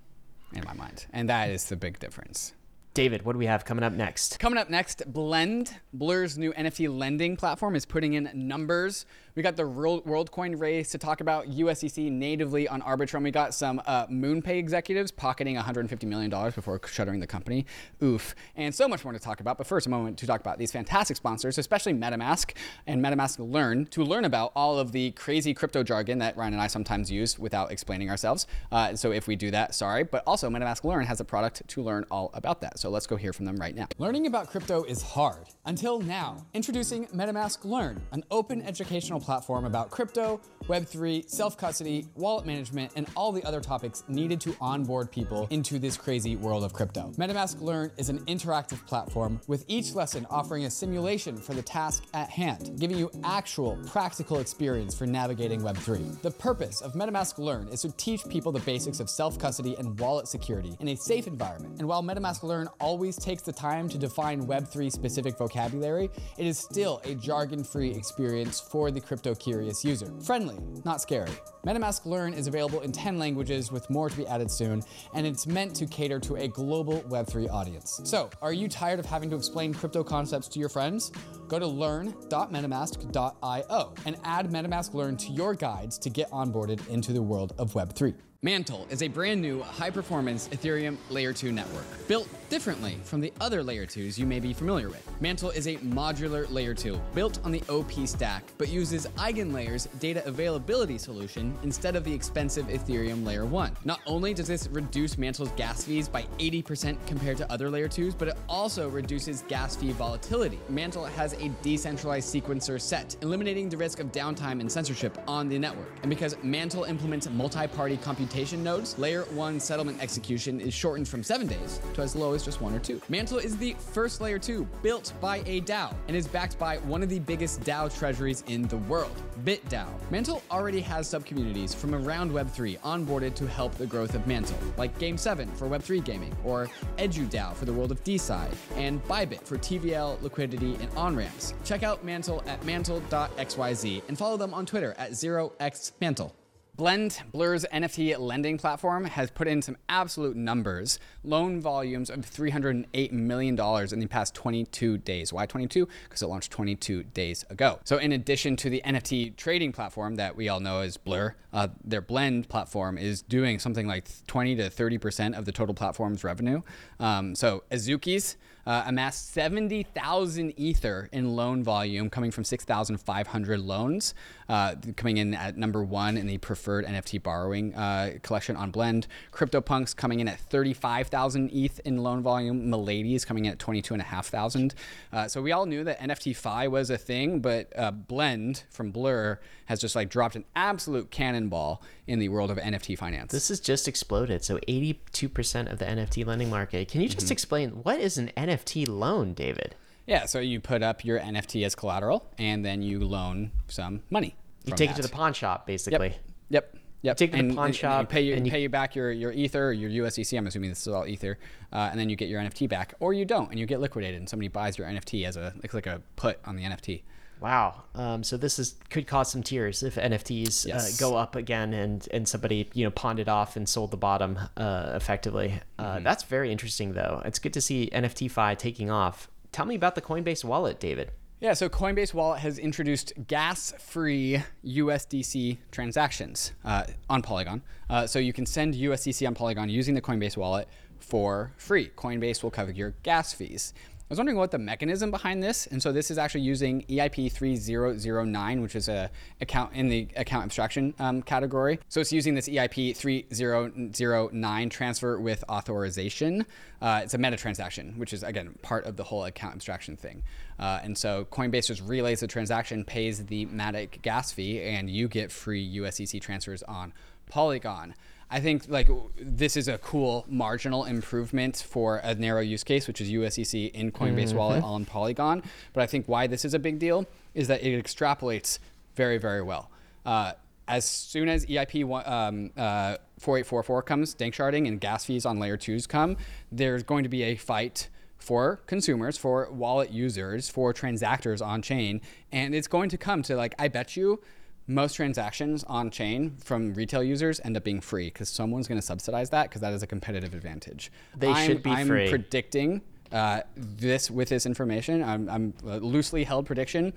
in my mind. And that is the big difference. David, what do we have coming up next? Coming up next, Blend, Blur's new NFT lending platform, is putting in numbers. We got the WorldCoin race to talk about USDC natively on Arbitrum. We got some uh, MoonPay executives pocketing $150 million before shuttering the company. Oof. And so much more to talk about. But first, a moment to talk about these fantastic sponsors, especially MetaMask and MetaMask Learn, to learn about all of the crazy crypto jargon that Ryan and I sometimes use without explaining ourselves. Uh, so if we do that, sorry. But also, MetaMask Learn has a product to learn all about that. So let's go hear from them right now. Learning about crypto is hard. Until now. Introducing MetaMask Learn, an open educational platform about crypto, Web3, self custody, wallet management, and all the other topics needed to onboard people into this crazy world of crypto. MetaMask Learn is an interactive platform with each lesson offering a simulation for the task at hand, giving you actual practical experience for navigating Web3. The purpose of MetaMask Learn is to teach people the basics of self custody and wallet security in a safe environment. And while MetaMask Learn always takes the time to define Web3 specific vocabulary, it is still a jargon free experience for the crypto curious user. Friendly, not scary. MetaMask Learn is available in 10 languages with more to be added soon, and it's meant to cater to a global Web3 audience. So, are you tired of having to explain crypto concepts to your friends? Go to learn.metamask.io and add MetaMask Learn to your guides to get onboarded into the world of Web3. Mantle is a brand new high performance Ethereum Layer 2 network, built differently from the other Layer 2s you may be familiar with. Mantle is a modular Layer 2 built on the OP stack, but uses EigenLayer's data availability solution instead of the expensive Ethereum Layer 1. Not only does this reduce Mantle's gas fees by 80% compared to other Layer 2s, but it also reduces gas fee volatility. Mantle has a decentralized sequencer set, eliminating the risk of downtime and censorship on the network. And because Mantle implements multi party computation, nodes, layer 1 settlement execution is shortened from 7 days to as low as just 1 or 2. Mantle is the first layer 2 built by a DAO and is backed by one of the biggest DAO treasuries in the world, BitDAO. Mantle already has subcommunities from around Web3 onboarded to help the growth of Mantle, like Game 7 for Web3 gaming, or EduDAO for the world of DeSci, and Bybit for TVL, liquidity, and on-ramps. Check out Mantle at mantle.xyz and follow them on Twitter at 0xmantle. Blend, Blur's NFT lending platform, has put in some absolute numbers. Loan volumes of $308 million in the past 22 days. Why 22? Because it launched 22 days ago. So, in addition to the NFT trading platform that we all know as Blur, uh, their Blend platform is doing something like 20 to 30% of the total platform's revenue. Um, so, Azuki's uh, amassed 70,000 Ether in loan volume, coming from 6,500 loans, uh, coming in at number one in the preferred NFT borrowing uh, collection on Blend. CryptoPunks coming in at 35,000 ETH in loan volume. Milady's coming in at 22,500. Uh, so we all knew that NFT Fi was a thing, but uh, Blend from Blur has just like dropped an absolute cannonball in the world of NFT finance. This has just exploded. So 82% of the NFT lending market. Can you just mm-hmm. explain what is an NFT loan, David? Yeah, so you put up your NFT as collateral and then you loan some money. You take that. it to the pawn shop, basically. Yep. Yep. Yep. take it to the pawn shop. You pay you, and you pay you back your, your ether or your USDC. I'm assuming this is all ether, uh, and then you get your NFT back, or you don't, and you get liquidated, and somebody buys your NFT as a like, like a put on the NFT. Wow. Um, so this is could cause some tears if NFTs uh, yes. uh, go up again and and somebody you know pawned it off and sold the bottom uh, effectively. Uh, mm-hmm. That's very interesting though. It's good to see NFT Fi taking off. Tell me about the Coinbase wallet, David. Yeah, so Coinbase Wallet has introduced gas-free USDC transactions uh, on Polygon. Uh, so you can send USDC on Polygon using the Coinbase Wallet for free. Coinbase will cover your gas fees. I was wondering what the mechanism behind this, and so this is actually using EIP 3009, which is a account in the account abstraction um, category. So it's using this EIP 3009 transfer with authorization. Uh, it's a meta transaction, which is again part of the whole account abstraction thing. Uh, and so Coinbase just relays the transaction, pays the Matic gas fee, and you get free USDC transfers on Polygon. I think like this is a cool marginal improvement for a narrow use case, which is USDC in Coinbase mm-hmm. Wallet on Polygon. But I think why this is a big deal is that it extrapolates very, very well. Uh, as soon as EIP um, uh, 4844 comes, danksharding and gas fees on layer twos come, there's going to be a fight for consumers, for wallet users, for transactors on chain. And it's going to come to like, I bet you most transactions on chain from retail users end up being free because someone's going to subsidize that because that is a competitive advantage. They I'm, should be I'm free. predicting uh, this with this information. I'm, I'm a loosely held prediction.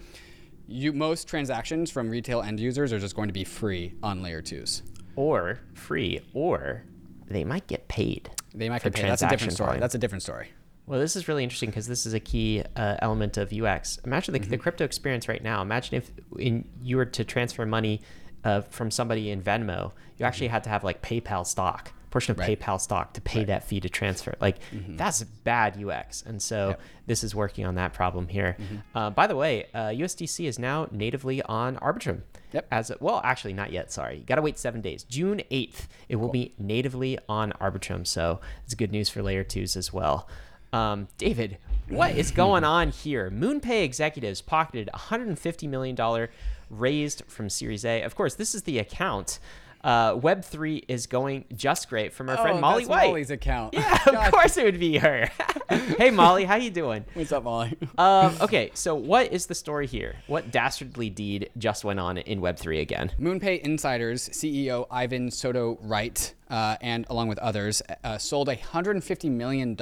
You most transactions from retail end users are just going to be free on layer twos. or free, or they might get paid. They might get paid. That's a different story. volume. That's a different story. Well, this is really interesting because this is a key uh, element of UX. Imagine the, the Mm-hmm. crypto experience right now. Imagine if in, you were to transfer money uh, from somebody in Venmo, you actually had to have like PayPal stock, portion of Mm-hmm. Right. PayPal stock to pay that fee to transfer. Like that's bad UX. And so Yep. this is working on that problem here. Uh, by the way, uh, USDC is now natively on Arbitrum. Yep. As a, well, actually, not yet. Sorry, you got to wait seven days. June eighth, it will be natively on Arbitrum. So it's good news for layer twos as well. Um, David, what is going on here? MoonPay executives pocketed 150 million dollar raised from Series A. Of course, this is the account. Uh, Web three is going just great from our friend Oh, Molly that's White. Molly's account. Yeah, God. of course it would be her. hey Molly, how you doing? What's up, Molly? Um, okay, so what is the story here? What dastardly deed just went on in Web3 again? MoonPay insiders CEO Ivan Soto Wright uh, and along with others uh, sold $150 million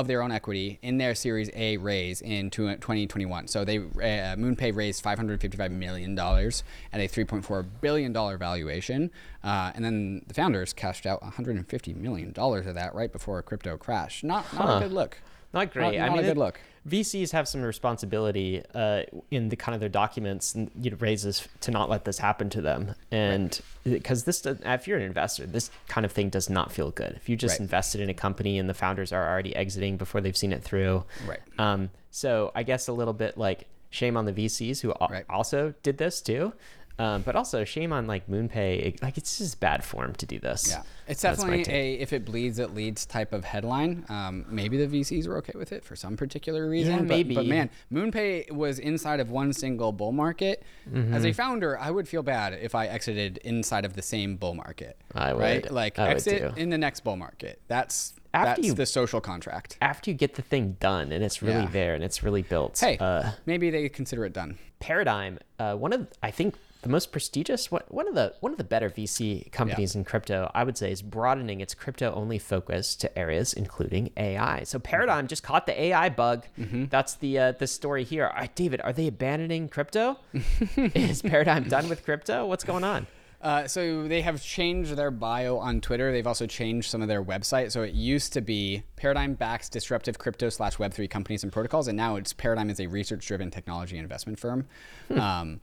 of their own equity in their Series A raise in 2021. So they uh, MoonPay raised $555 million at a $3.4 billion valuation. Uh, and then the founders cashed out $150 million of that right before a crypto crash. Not, not Huh. a good look. Not great. Not, I mean, a good look. VCs have some responsibility uh, in the kind of their documents and you know, raises to not let this happen to them. And because this, does, if you're an investor, this kind of thing does not feel good. If you just Right. invested in a company and the founders are already exiting before they've seen it through. Right. Um, so I guess a little bit like shame on the VCs who Right. also did this too. Um, but also shame on like MoonPay. Like it's just bad form to do this. Yeah, it's definitely a if it bleeds, it leads type of headline. Um, maybe the VCs were okay with it for some particular reason. Yeah, but, maybe. But man, MoonPay was inside of one single bull market. As a Mm-hmm. founder, I would feel bad if I exited inside of the same bull market. I Right? would. Like I exit in the next bull market. That's After that's you- the social contract. After you get the thing done and it's really Yeah. there and it's really built. Hey, Uh, maybe they consider it done. Paradigm, uh, one of I think the most prestigious one, of the one of the better VC companies in crypto, I would say, is broadening its crypto only focus to areas including AI. So Paradigm just caught the AI bug. That's the uh, the story here. Right, David, are they abandoning crypto? is Paradigm done with crypto? What's going on? Uh, so they have changed their bio on Twitter. They've also changed some of their website. So it used to be Paradigm backs disruptive crypto slash Web3 companies and protocols, and now it's Paradigm is a research driven technology investment firm. Um,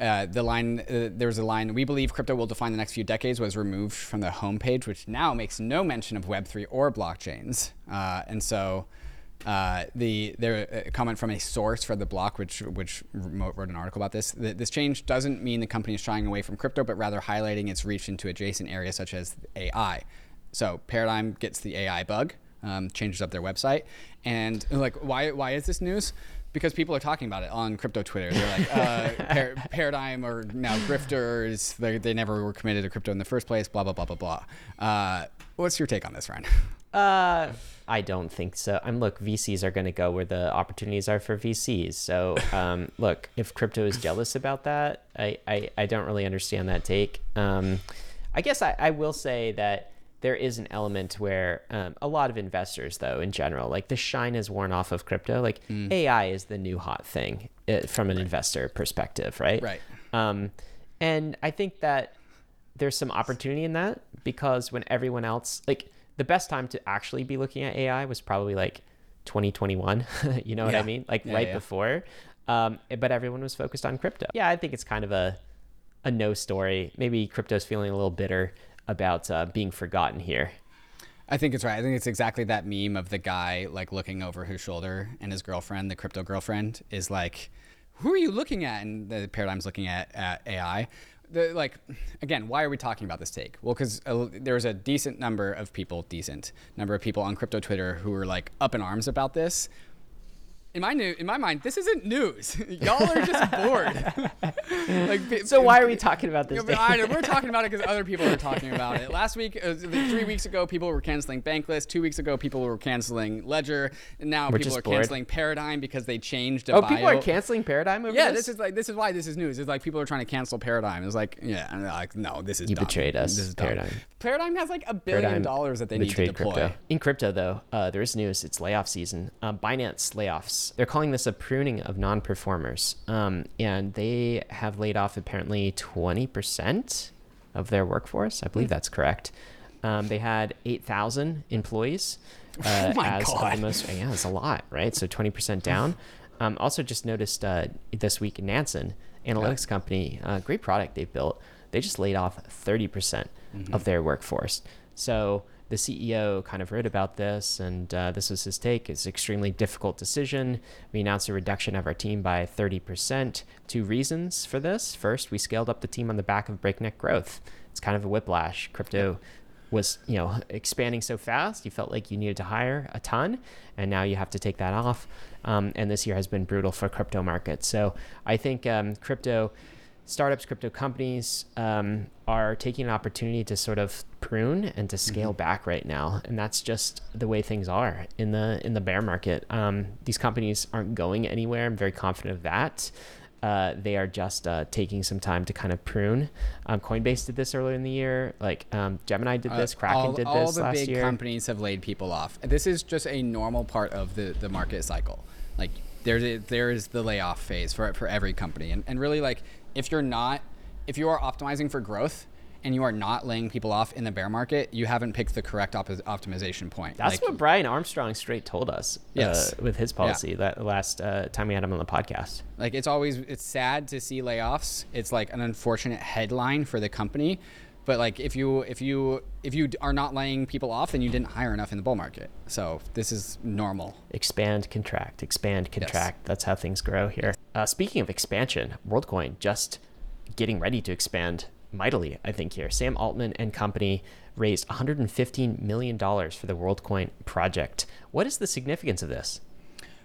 uh, the line uh, there was a line we believe crypto will define the next few decades was removed from the homepage, which now makes no mention of Web3 or blockchains. Uh, and so uh, the there a comment from a source for the block, which which wrote an article about this. Th- This change doesn't mean the company is shying away from crypto, but rather highlighting its reach into adjacent areas such as AI. So Paradigm gets the AI bug, um, changes up their website, and like why why is this news? Because people are talking about it on crypto Twitter. They're like, uh, par- Paradigm are now grifters. They, they never were committed to crypto in the first place. Blah blah blah blah blah. Uh, what's your take on this, Ryan? Uh, I don't think so. I'm look, VCs are going to go where the opportunities are for VCs. So, um, look, if crypto is jealous about that, I, I, I don't really understand that take. Um, I guess I, I will say that there is an element where um, a lot of investors, though, in general, like the shine is worn off of crypto. Like AI is the new hot thing uh, from an investor perspective, right? Right. Um, and I think that there's some opportunity in that because when everyone else, like the best time to actually be looking at AI was probably like 2021. you know what I mean? Like Yeah, right yeah. before. Um, but everyone was focused on crypto. Yeah, I think it's kind of a a no story. Maybe crypto's feeling a little bitter about uh, being forgotten here. I think it's right. I think it's exactly that meme of the guy like looking over his shoulder and his girlfriend, the crypto girlfriend, is like, "Who are you looking at?" And the paradigm's looking at, at AI. The, like, again, why are we talking about this take? Well, because uh, there's a decent number of people, decent number of people on crypto Twitter who are like up in arms about this. In my new in my mind, this isn't news. Y'all are just bored. like, so why are we talking about this? I know, we're talking about it because other people are talking about it. Last week, uh, three weeks ago, people were canceling Bankless. Two weeks ago, people were canceling Ledger. And now we're people are bored. canceling Paradigm because they changed. A oh, bio. people are canceling Paradigm. yeah, this? this? is like this is why this is news. It's like people are trying to cancel Paradigm. It's like yeah, like no, this is you dumb. betrayed us. This is Paradigm. Dumb. Paradigm has like a billion Paradigm dollars that they need to deploy. Crypto. In crypto, though, uh, there is news. It's layoff season. Uh, Binance layoffs. They're calling this a pruning of non-performers, um, and they have laid off apparently 20% of their workforce. I believe hmm. that's correct. Um, they had 8,000 employees. Uh, oh as God. Almost, yeah, it's a lot, right? So 20% down. Um, also, just noticed uh, this week Nansen, analytics yeah. company, uh, great product they've built. They just laid off 30% mm hmm of their workforce. So the CEO kind of wrote about this, and uh, this was his take. It's an extremely difficult decision. We announced a reduction of our team by 30%. Two reasons for this. First, we scaled up the team on the back of breakneck growth. It's kind of a whiplash. Crypto was, you know, expanding so fast, you felt like you needed to hire a ton, and now you have to take that off. Um, and this year has been brutal for crypto markets. So I think um, crypto startups, crypto companies um, are taking an opportunity to sort of prune and to scale mm-hmm. back right now, and that's just the way things are in the in the bear market. Um, these companies aren't going anywhere. I'm very confident of that. Uh, they are just uh, taking some time to kind of prune. Um, Coinbase did this earlier in the year. Like um, Gemini did uh, this. Kraken all, did this last year. All the big companies have laid people off. This is just a normal part of the, the market cycle. Like there, there is the layoff phase for for every company, and and really like if you're not, if you are optimizing for growth and you are not laying people off in the bear market, you haven't picked the correct op- optimization point. That's like, what Brian Armstrong straight told us. Uh, yes. Uh, with his policy yeah. that last uh, time we had him on the podcast. Like it's always it's sad to see layoffs. It's like an unfortunate headline for the company, but like if you if you if you are not laying people off, then you didn't hire enough in the bull market. So this is normal. Expand, contract, expand, contract. Yes. That's how things grow here. Uh, speaking of expansion, WorldCoin just getting ready to expand mightily, I think, here. Sam Altman and company raised $115 million for the WorldCoin project. What is the significance of this?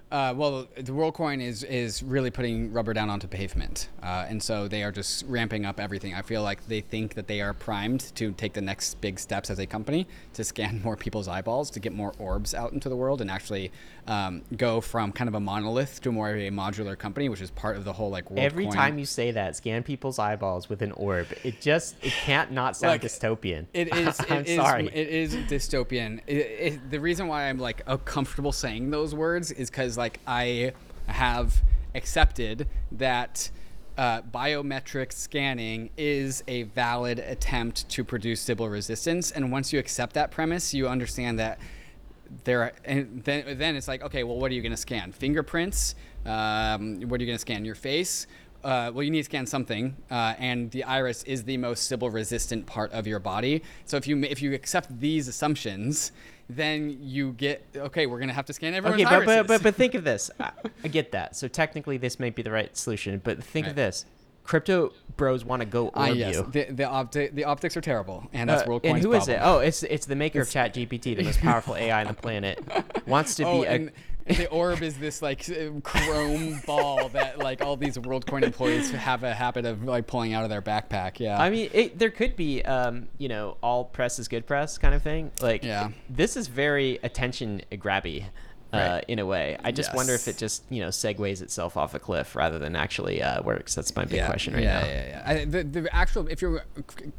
Uh, well, the WorldCoin is is really putting rubber down onto pavement, uh, and so they are just ramping up everything. I feel like they think that they are primed to take the next big steps as a company to scan more people's eyeballs, to get more orbs out into the world, and actually um, go from kind of a monolith to more of a modular company, which is part of the whole like WorldCoin. Every time you say that, scan people's eyeballs with an orb, it just it can't not sound like, dystopian. It is. I'm is, sorry. It is dystopian. It, it, the reason why I'm like comfortable saying those words is because like I have accepted that uh, biometric scanning is a valid attempt to produce Sybil resistance. And once you accept that premise, you understand that there are, and then then it's like, okay, well, what are you going to scan? Fingerprints. Um, what are you going to scan? Your face. Uh, well, you need to scan something, uh, and the iris is the most Sybil resistant part of your body. So if you if you accept these assumptions, then you get okay. We're gonna have to scan everyone's okay, but, irises. but but but think of this. I, I, get that. So technically, this may be the right solution. But think right. of this: crypto bros want to go ah, orb uh, yes. you. The the, opti- the optics are terrible, and that's uh, WorldCoin's And who problem. is it? Oh, it's it's the maker of Chat GPT, the most powerful AI on the planet. Wants to oh, be a the orb is this like chrome ball that like all these WorldCoin employees have a habit of like pulling out of their backpack. Yeah. I mean, it, there could be, um, you know, all press is good press kind of thing. Like, yeah. this is very attention grabby uh, right. in a way. I just yes. wonder if it just you know segues itself off a cliff rather than actually uh, works. That's my big yeah. question right yeah, now. Yeah, yeah, yeah. The, the actual, if you're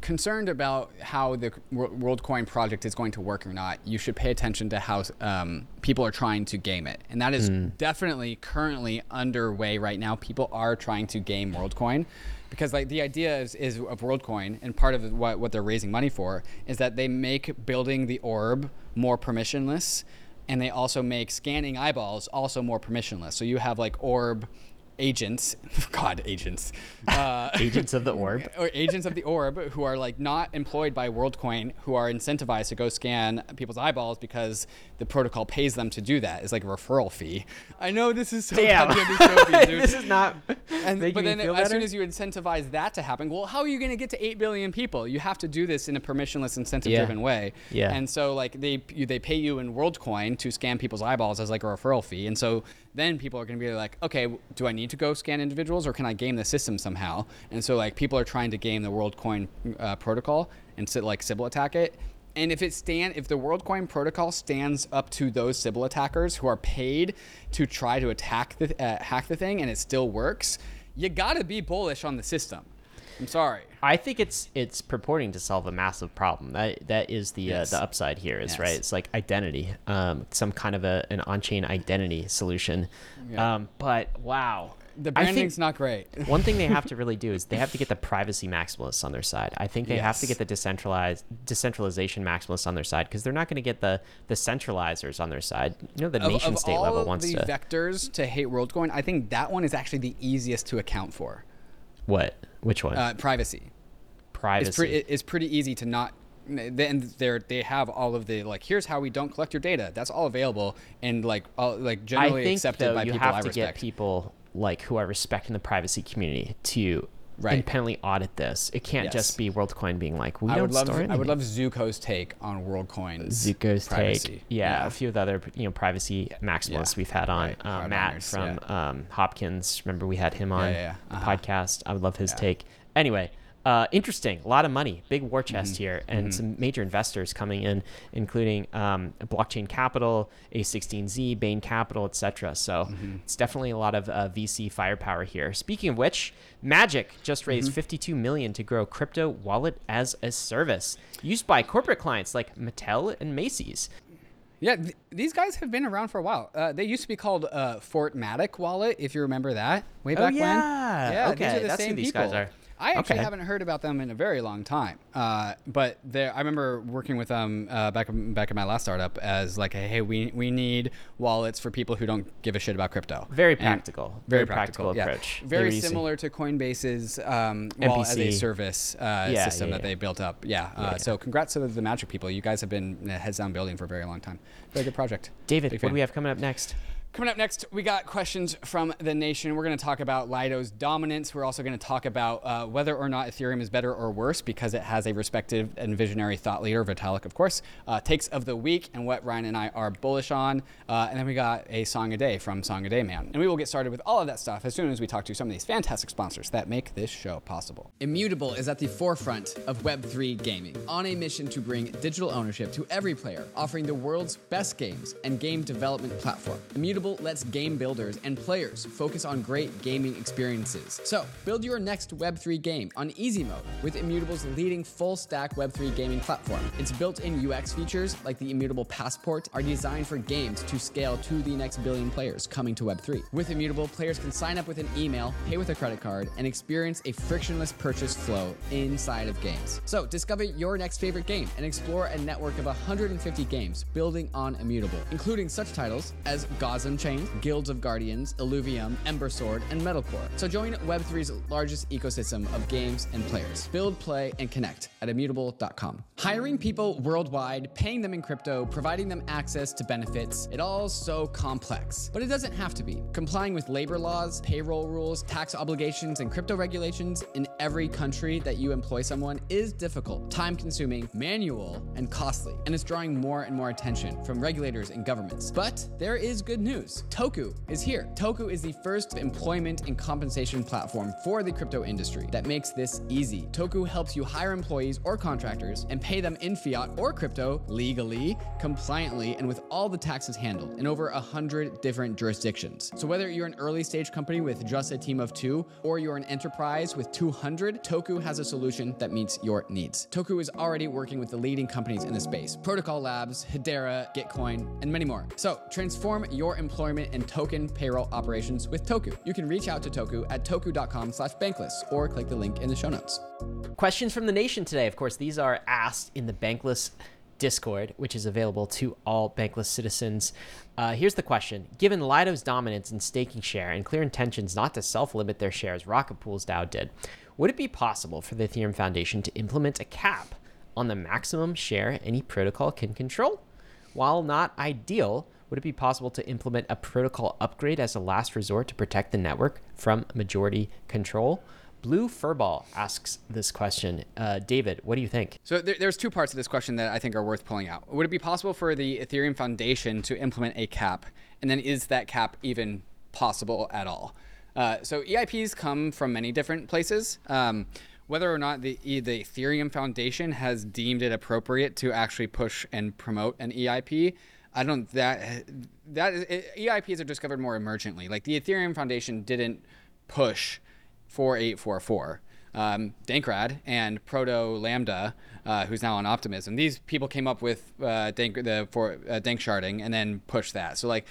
concerned about how the WorldCoin project is going to work or not, you should pay attention to how um, people are trying to game it, and that is mm. definitely currently underway right now. People are trying to game WorldCoin because like the idea is, is of WorldCoin and part of what, what they're raising money for is that they make building the orb more permissionless and they also make scanning eyeballs also more permissionless. So you have like orb agents, God, agents, uh, Agents of the Orb. or agents of the orb who are like not employed by WorldCoin who are incentivized to go scan people's eyeballs because the protocol pays them to do that. It's like a referral fee. I know this is so Damn. dystopian, dude. this is not And, but then as better. soon as you incentivize that to happen, well, how are you going to get to 8 billion people? You have to do this in a permissionless, incentive-driven Yeah. way. Yeah. And so like they you, they pay you in WorldCoin to scan people's eyeballs as like a referral fee. And so then people are going to be like, okay, do I need to go scan individuals or can I game the system somehow? And so like people are trying to game the WorldCoin uh, protocol and sit like Sybil attack it. And if it stand, if the WorldCoin protocol stands up to those Sybil attackers who are paid to try to attack the uh, hack the thing, and it still works, you gotta be bullish on the system. I'm sorry. I think it's it's purporting to solve a massive problem. That that is the Yes. uh, the upside here is right. It's like identity, um, some kind of a an on chain identity solution. Yeah. Um, but wow, The branding's not great. One thing they have to really do is they have to get the privacy maximalists on their side. I think they have to get the decentralized decentralization maximalists on their side because they're not going to get the the centralizers on their side. You know, the Of- nation of state level wants the to vectors to hate WorldCoin. I think that one is actually the easiest to account for. what? Which one? Uh, privacy. privacy. It's pretty. It's pretty easy to not. Then they're they have all of the like. Here's how we don't collect your data. That's all available and like all, like I generally think accepted though by you people have I to respect. get people like who are respecting the privacy community to Right. independently audit this. It can't Yes. just be WorldCoin being like, we I don't would love. store I would love Zooko's take on WorldCoin's Zooko's privacy. take. Yeah, a few of the other you know privacy maximalists Yeah. we've had on. Right. Uh, Hardliners, Matt from um, Hopkins. Remember we had him on yeah, yeah. the Uh-huh. podcast. I would love his Yeah. take. Anyway. Uh, interesting. A lot of money, big war chest Mm-hmm. here, and some major investors coming in, including um, Blockchain Capital, A16Z, Bain Capital, etc. So Mm-hmm. it's definitely a lot of uh, VC firepower here. Speaking of which, Magic just raised Mm-hmm. 52 million to grow crypto wallet as a service used by corporate clients like Mattel and Macy's. Yeah, th- these guys have been around for a while. Uh, they used to be called uh, Fortmatic Wallet, if you remember that way Oh, back yeah. when. Yeah, these Okay, are the that's who these people. guys are. I actually Okay. haven't heard about them in a very long time. Uh, but I remember working with them uh, back back in my last startup as like, hey, we we need wallets for people who don't give a shit about crypto. Very And- practical. very Very practical yeah. approach. They Very similar to Coinbase's um, wallet as a service uh, Yeah, system yeah, that yeah. they built up. Yeah. Yeah, uh, yeah. So congrats to the, the Magic people. You guys have been uh, heads down building for a very long time. Very good project. David, Big what fan. do we have coming up next? Coming up next, we got questions from the nation. We're going to talk about Lido's dominance. We're also going to talk about uh, whether or not Ethereum is better or worse because it has a respected and visionary thought leader, Vitalik, of course. Uh, takes of the week and what Ryan and I are bullish on. Uh, and then we got a song a day from Song a Day Man. And we will get started with all of that stuff as soon as we talk to some of these fantastic sponsors that make this show possible. Immutable is at the forefront of Web3 gaming, on a mission to bring digital ownership to every player, offering the world's best games and game development platform. Immutable lets game builders and players focus on great gaming experiences. So, build your next Web3 game on easy mode with Immutable's leading full stack Web3 gaming platform. Its built in UX features, like the Immutable Passport, are designed for games to scale to the next billion players coming to Web3. With Immutable, players can sign up with an email, pay with a credit card, and experience a frictionless purchase flow inside of games. So, discover your next favorite game and explore a network of 150 games building on Immutable, including such titles as Gods Unchained, Guilds of Guardians, Illuvium, Ember Sword, and Metalcore. So join Web3's largest ecosystem of games and players. Build, play, and connect at immutable.com. Hiring people worldwide, paying them in crypto, providing them access to benefits, it all's so complex. But it doesn't have to be. Complying with labor laws, payroll rules, tax obligations, and crypto regulations in every country that you employ someone is difficult, time consuming, manual, and costly. And it's drawing more and more attention from regulators and governments. But there is good news. Toku is here. Toku is the first employment and compensation platform for the crypto industry that makes this easy. Toku helps you hire employees or contractors and pay them in fiat or crypto legally, compliantly, and with all the taxes handled in over a hundred different jurisdictions. So whether you're an early stage company with just a team of two or you're an enterprise with 200, Toku has a solution that meets your needs. Toku is already working with the leading companies in the space Protocol Labs, Hedera, Gitcoin, and many more. So transform your employment and token payroll operations with Toku. You can reach out to Toku at toku.com slash bankless or click the link in the show notes. Questions from the nation today. Of course, these are asked in the Bankless Discord, which is available to all bankless citizens. Uh, here's the question Given Lido's dominance in staking share and clear intentions not to self limit their shares, Rocket Pool's DAO did, would it be possible for the Ethereum Foundation to implement a cap on the maximum share any protocol can control? While not ideal, would it be possible to implement a protocol upgrade as a last resort to protect the network from majority control? Blue Furball asks this question. Uh, David, what do you think? So there, there's two parts of this question that I think are worth pulling out. Would it be possible for the Ethereum Foundation to implement a cap? And then is that cap even possible at all? Uh, so EIPs come from many different places. Um, whether or not the the Ethereum Foundation has deemed it appropriate to actually push and promote an EIP, I don't that that EIPs are discovered more emergently. Like the Ethereum Foundation didn't push 4844. Um, Dankrad and Protolambda, uh, who's now on Optimism. These people came up with uh, Dank, the for uh, Dank sharding and then pushed that. So like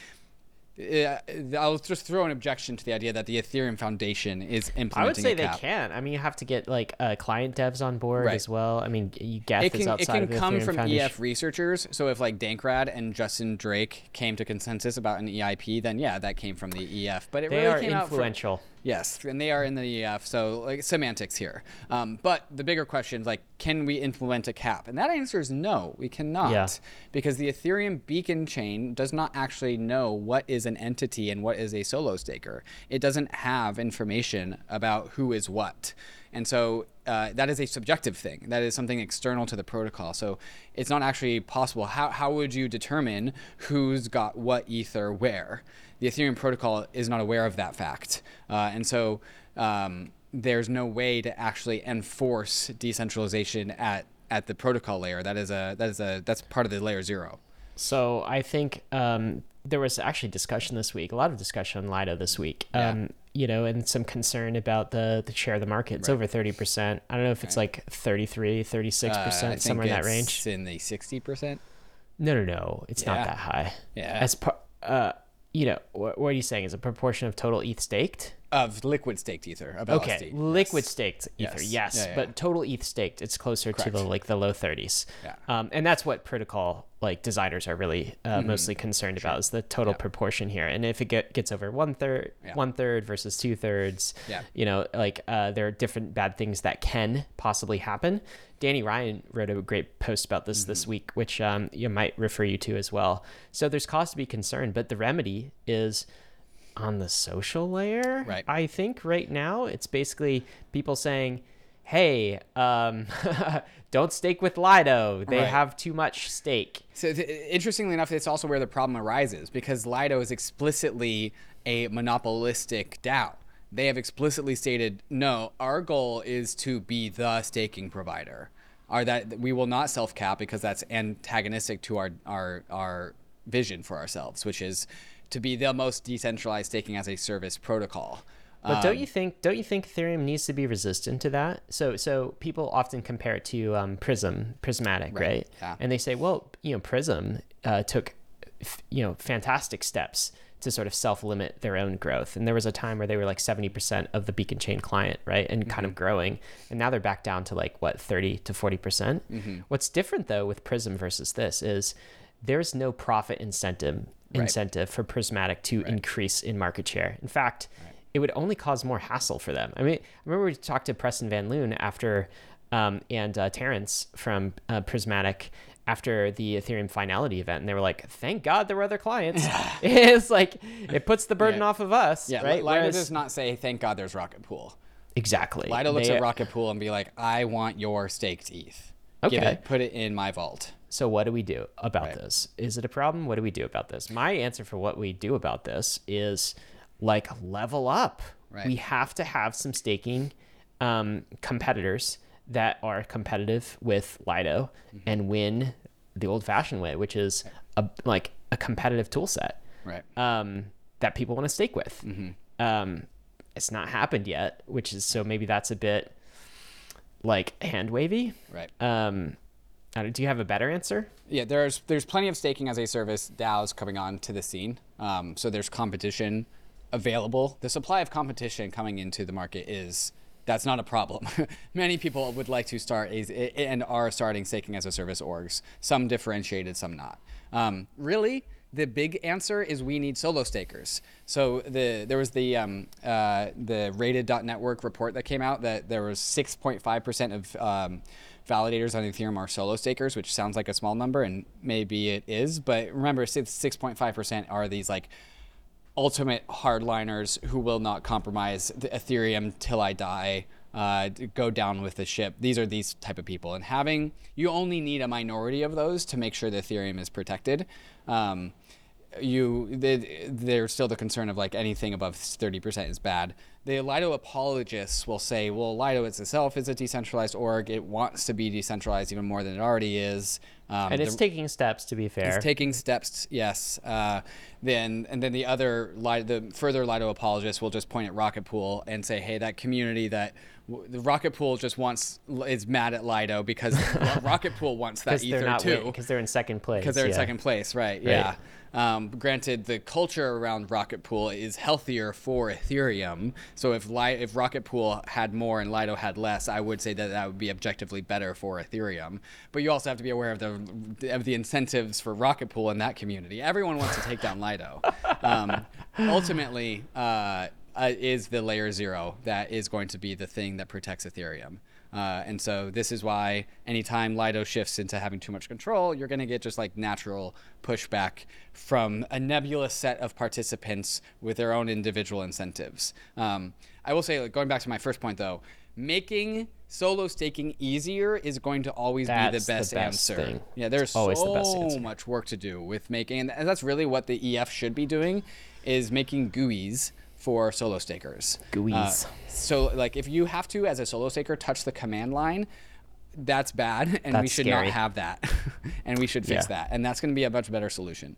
I'll just throw an objection to the idea that the Ethereum Foundation is implementing. I would say they can. I mean, you have to get like uh, client devs on board right. as well. I mean, you get it can, it can come Ethereum from Foundation. EF researchers. So if like Dankrad and Justin Drake came to consensus about an EIP, then yeah, that came from the EF. But it they really are came influential. Out from, Yes, and they are in the EF, so like semantics here. Um, but the bigger question is like, can we implement a cap? And that answer is no, we cannot, yeah. because the Ethereum beacon chain does not actually know what is an entity and what is a solo staker. It doesn't have information about who is what, and so uh, that is a subjective thing. That is something external to the protocol. So it's not actually possible. How how would you determine who's got what ether where? The Ethereum protocol is not aware of that fact. Uh, and so um, there's no way to actually enforce decentralization at, at the protocol layer. That is a that is a that's part of the layer zero. So I think um, there was actually discussion this week, a lot of discussion on Lido this week. Um, yeah. You know, and some concern about the the share of the market. It's right. over 30%. I don't know if it's right. like 33, 36%, uh, somewhere in that range. It's in the 60%. No, no, no. It's yeah. not that high. Yeah. As part, uh, you know, what, what are you saying? Is a proportion of total ETH staked? Of liquid staked ether. Of okay, LSD. liquid yes. staked ether. Yes, yes yeah, yeah. but total ETH staked, it's closer Correct. to the like the low 30s. Yeah. Um, and that's what protocol like designers are really uh, Mm-hmm. mostly concerned about is the total proportion here. And if it get, gets over one third, Yeah. one third versus two thirds, Yeah. you know, like uh, there are different bad things that can possibly happen. Danny Ryan wrote a great post about this this Mm-hmm. week, which um, you might refer you to as well. So there's cause to be concerned, but the remedy is on the social layer. Right. I think right now it's basically people saying, "Hey, um, don't stake with Lido. They Right. have too much stake." So th- interestingly enough, it's also where the problem arises because Lido is explicitly a monopolistic DAO. They have explicitly stated, no, our goal is to be the staking provider. Are that we will not self cap because that's antagonistic to our our our vision for ourselves, which is to be the most decentralized staking as a service protocol. But don't Um, you think don't you think Ethereum needs to be resistant to that? So so people often compare it to um, Prysm, Prysmatic, right? Right, yeah. And they say, well, you know, Prysm uh, took f- you know fantastic steps to sort of self limit their own growth. And there was a time where they were like seventy percent of the Beacon Chain client, right, and kind Mm-hmm. of growing. And now they're back down to like what thirty to forty percent. Mm-hmm. What's different though with Prysm versus this is there's no profit incentive Right. incentive for Prysmatic to increase in market share. In fact, it would only cause more hassle for them. I mean, I remember we talked to Preston Van Loon after, um, and uh, Terence from uh, Prismatic after the Ethereum finality event, and they were like, "Thank God there were other clients." it's like it puts the burden Yeah. off of us, Yeah, right? Lido Whereas- does not say, thank God there's Rocket Pool. exactly. Lido looks They- at Rocket Pool and be like, I want your staked ETH. Okay. it, put it in my vault. So what do we do about Right. this? Is it a problem? What do we do about this? My answer for what we do about this is like level up. Right. We have to have some staking um, competitors that are competitive with Lido Mm-hmm. and win the old-fashioned way, which is a like a competitive tool set Right. um, that people want to stake with. Mm-hmm. Um, it's not happened yet, which is so maybe that's a bit like hand wavy. Right. Um, do you have a better answer? Yeah, there's there's plenty of staking as a service DAOs coming on to the scene. Um, so there's competition available. The supply of competition coming into the market is that's not a problem. Many people would like to start a, and are starting staking as a service orgs. Some differentiated, some not. Um, really, the big answer is we need solo stakers. So the there was the um, uh, the rated.network report that came out that there was 6.5% of um, validators on Ethereum are solo stakers, which sounds like a small number, and maybe it is. But remember, 6.5% are these like ultimate hardliners who will not compromise the Ethereum till I die. Uh, go down with the ship. These are these type of people, and having you only need a minority of those to make sure the Ethereum is protected. Um, you they, there's still the concern of like anything above 30% is bad. The Lido apologists will say, well, Lido itself is a decentralized org. It wants to be decentralized even more than it already is. Um, and it's the, taking steps to be fair. It's taking steps, yes. Uh, then and then the other the further Lido apologists will just point at Rocket Pool and say, hey, that community that the Rocket Pool just wants is mad at Lido because Rocket Pool wants that ether too because they're in second place. Because they're yeah. in second place, right? right. Um, granted, the culture around Rocket Pool is healthier for Ethereum. So if Li- if Rocket Pool had more and Lido had less, I would say that that would be objectively better for Ethereum. But you also have to be aware of the of the incentives for Rocket Pool in that community. Everyone wants to take down Lido. Um, ultimately, uh, uh, is the layer zero that is going to be the thing that protects Ethereum. Uh, and so this is why anytime Lido shifts into having too much control, you're going to get just like natural pushback from a nebulous set of participants with their own individual incentives. Um, I will say, like, going back to my first point though, making solo staking easier is going to always that's be the best, the best answer. Thing. Yeah, there's always so the much work to do with making, and that's really what the EF should be doing, is making GUIs for solo stakers. GUIs. Uh, so like if you have to as a solo staker touch the command line, that's bad, and that's we should scary. not have that, and we should fix yeah. that, and that's going to be a much better solution.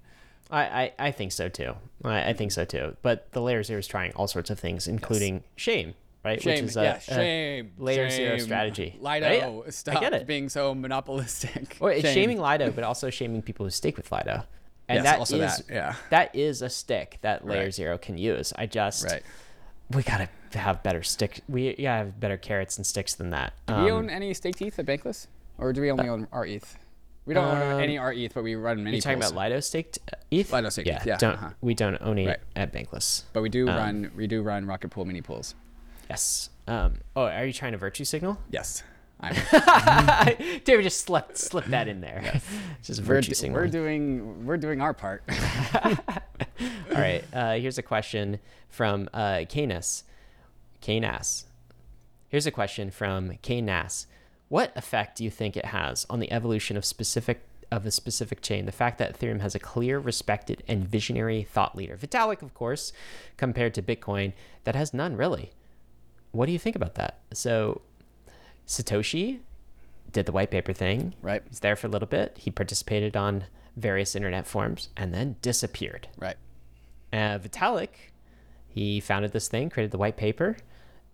I, I, I think so too. I, I, think so too. But the layer zero is trying all sorts of things, including yes. shame, right? Shame, Which is a, yeah, shame, a layer shame. zero strategy. Lido, right? stop I get it. being so monopolistic. Well, it's shaming Lido, but also shaming people who stake with Lido. And yes, that is that, yeah. that is a stick that layer right. zero can use. I just right. we gotta have better stick. We gotta have better carrots and sticks than that. Do um, we own any staked ETH at Bankless, or do we only uh, own our ETH? We don't um, own any our ETH, but we run many. You talking pools. about Lido staked ETH? Lido staked yeah, ETH, yeah. Don't, uh-huh. We don't own it right. at Bankless, but we do um, run. We do run Rocket Pool mini pools. Yes. Um, oh, are you trying to virtue signal? Yes. David just slipped slipped that in there. Yes. Just virtue we're, we're doing we're doing our part. All right. Uh, here's a question from uh, Canis. Canas. Here's a question from Canas. What effect do you think it has on the evolution of specific of a specific chain? The fact that Ethereum has a clear, respected, and visionary thought leader, Vitalik, of course, compared to Bitcoin, that has none really. What do you think about that? So Satoshi did the white paper thing. Right. He's there for a little bit. He participated on various internet forums and then disappeared. Right. Uh, Vitalik, he founded this thing, created the white paper,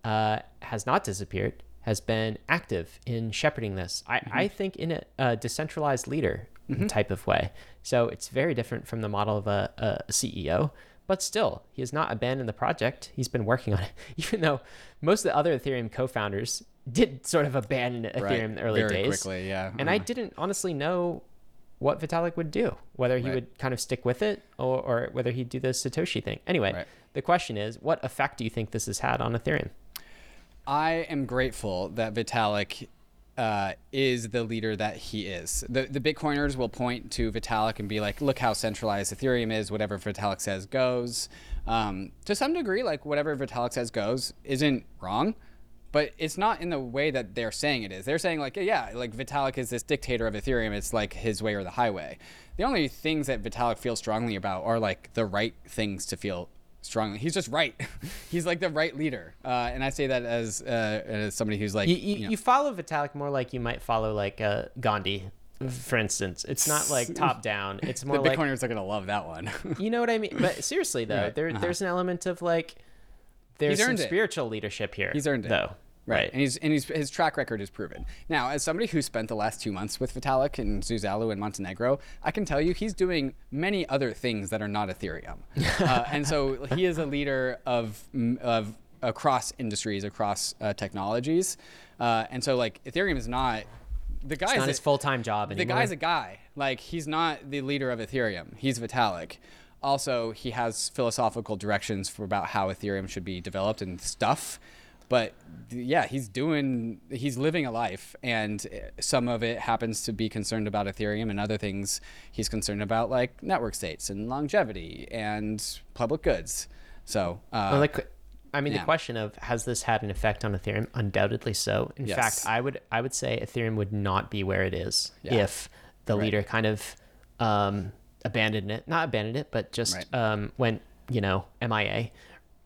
uh, has not disappeared, has been active in shepherding this. I, mm-hmm. I think in a, a decentralized leader mm-hmm. type of way. So it's very different from the model of a, a CEO. But still, he has not abandoned the project. He's been working on it, even though most of the other Ethereum co-founders did sort of abandon Ethereum right. in the early Very days. quickly, yeah. And uh-huh. I didn't honestly know what Vitalik would do, whether he right. would kind of stick with it or, or whether he'd do the Satoshi thing. Anyway, right. the question is, what effect do you think this has had on Ethereum? I am grateful that Vitalik uh, is the leader that he is. The the Bitcoiners will point to Vitalik and be like, "Look how centralized Ethereum is. Whatever Vitalik says goes." Um, to some degree, like whatever Vitalik says goes isn't wrong but it's not in the way that they're saying it is. They're saying like, yeah, like Vitalik is this dictator of Ethereum. It's like his way or the highway. The only things that Vitalik feels strongly about are like the right things to feel strongly. He's just right. He's like the right leader, uh, and I say that as uh, as somebody who's like you, you, you, know. you follow Vitalik more like you might follow like uh, Gandhi for instance. It's not like top down. It's more the like Bitcoiners are gonna love that one. you know what I mean? But seriously though, right. there uh-huh. there's an element of like there's some spiritual leadership here. He's earned it though. Right. And he's and he's his track record is proven. Now, as somebody who spent the last two months with Vitalik and Zuzalu in Montenegro, I can tell you he's doing many other things that are not Ethereum. uh, and so he is a leader of of across industries, across uh, technologies, uh, and so like Ethereum is not the guy's It's not a- his full time job the anymore. guy's a guy. Like he's not the leader of Ethereum. He's Vitalik. Also, he has philosophical directions for about how Ethereum should be developed and stuff. But yeah, he's doing he's living a life and some of it happens to be concerned about Ethereum and other things he's concerned about like network states and longevity and public goods. So, uh, Well, like, I mean, Yeah. the question of has this had an effect on Ethereum? Undoubtedly so. In Yes. fact, I would I would say Ethereum would not be where it is Yeah. if the leader kind of um, abandoned it, not abandoned it, but just Right. um, went you know MIA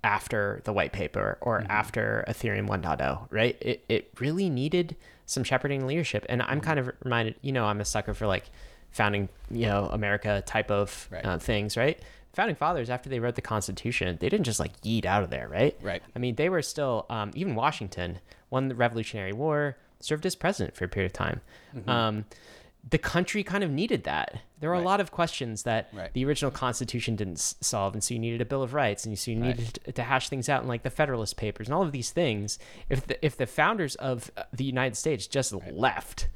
after the white paper or Mm-hmm. after Ethereum 1.0, right? It it really needed some shepherding leadership, and Mm-hmm. I'm kind of reminded, you know, I'm a sucker for like founding, you know, America type of Right. uh, things, right? Founding fathers, after they wrote the Constitution, they didn't just like yeet out of there, right? Right. I mean, they were still, um, even Washington won the Revolutionary War, served as president for a period of time. Mm-hmm. Um, the country kind of needed that. There were a lot of questions that Right. the original Constitution didn't s- solve, and so you needed a Bill of Rights, and so you needed to, to hash things out in like the Federalist Papers and all of these things. If the if the founders of uh, the United States just left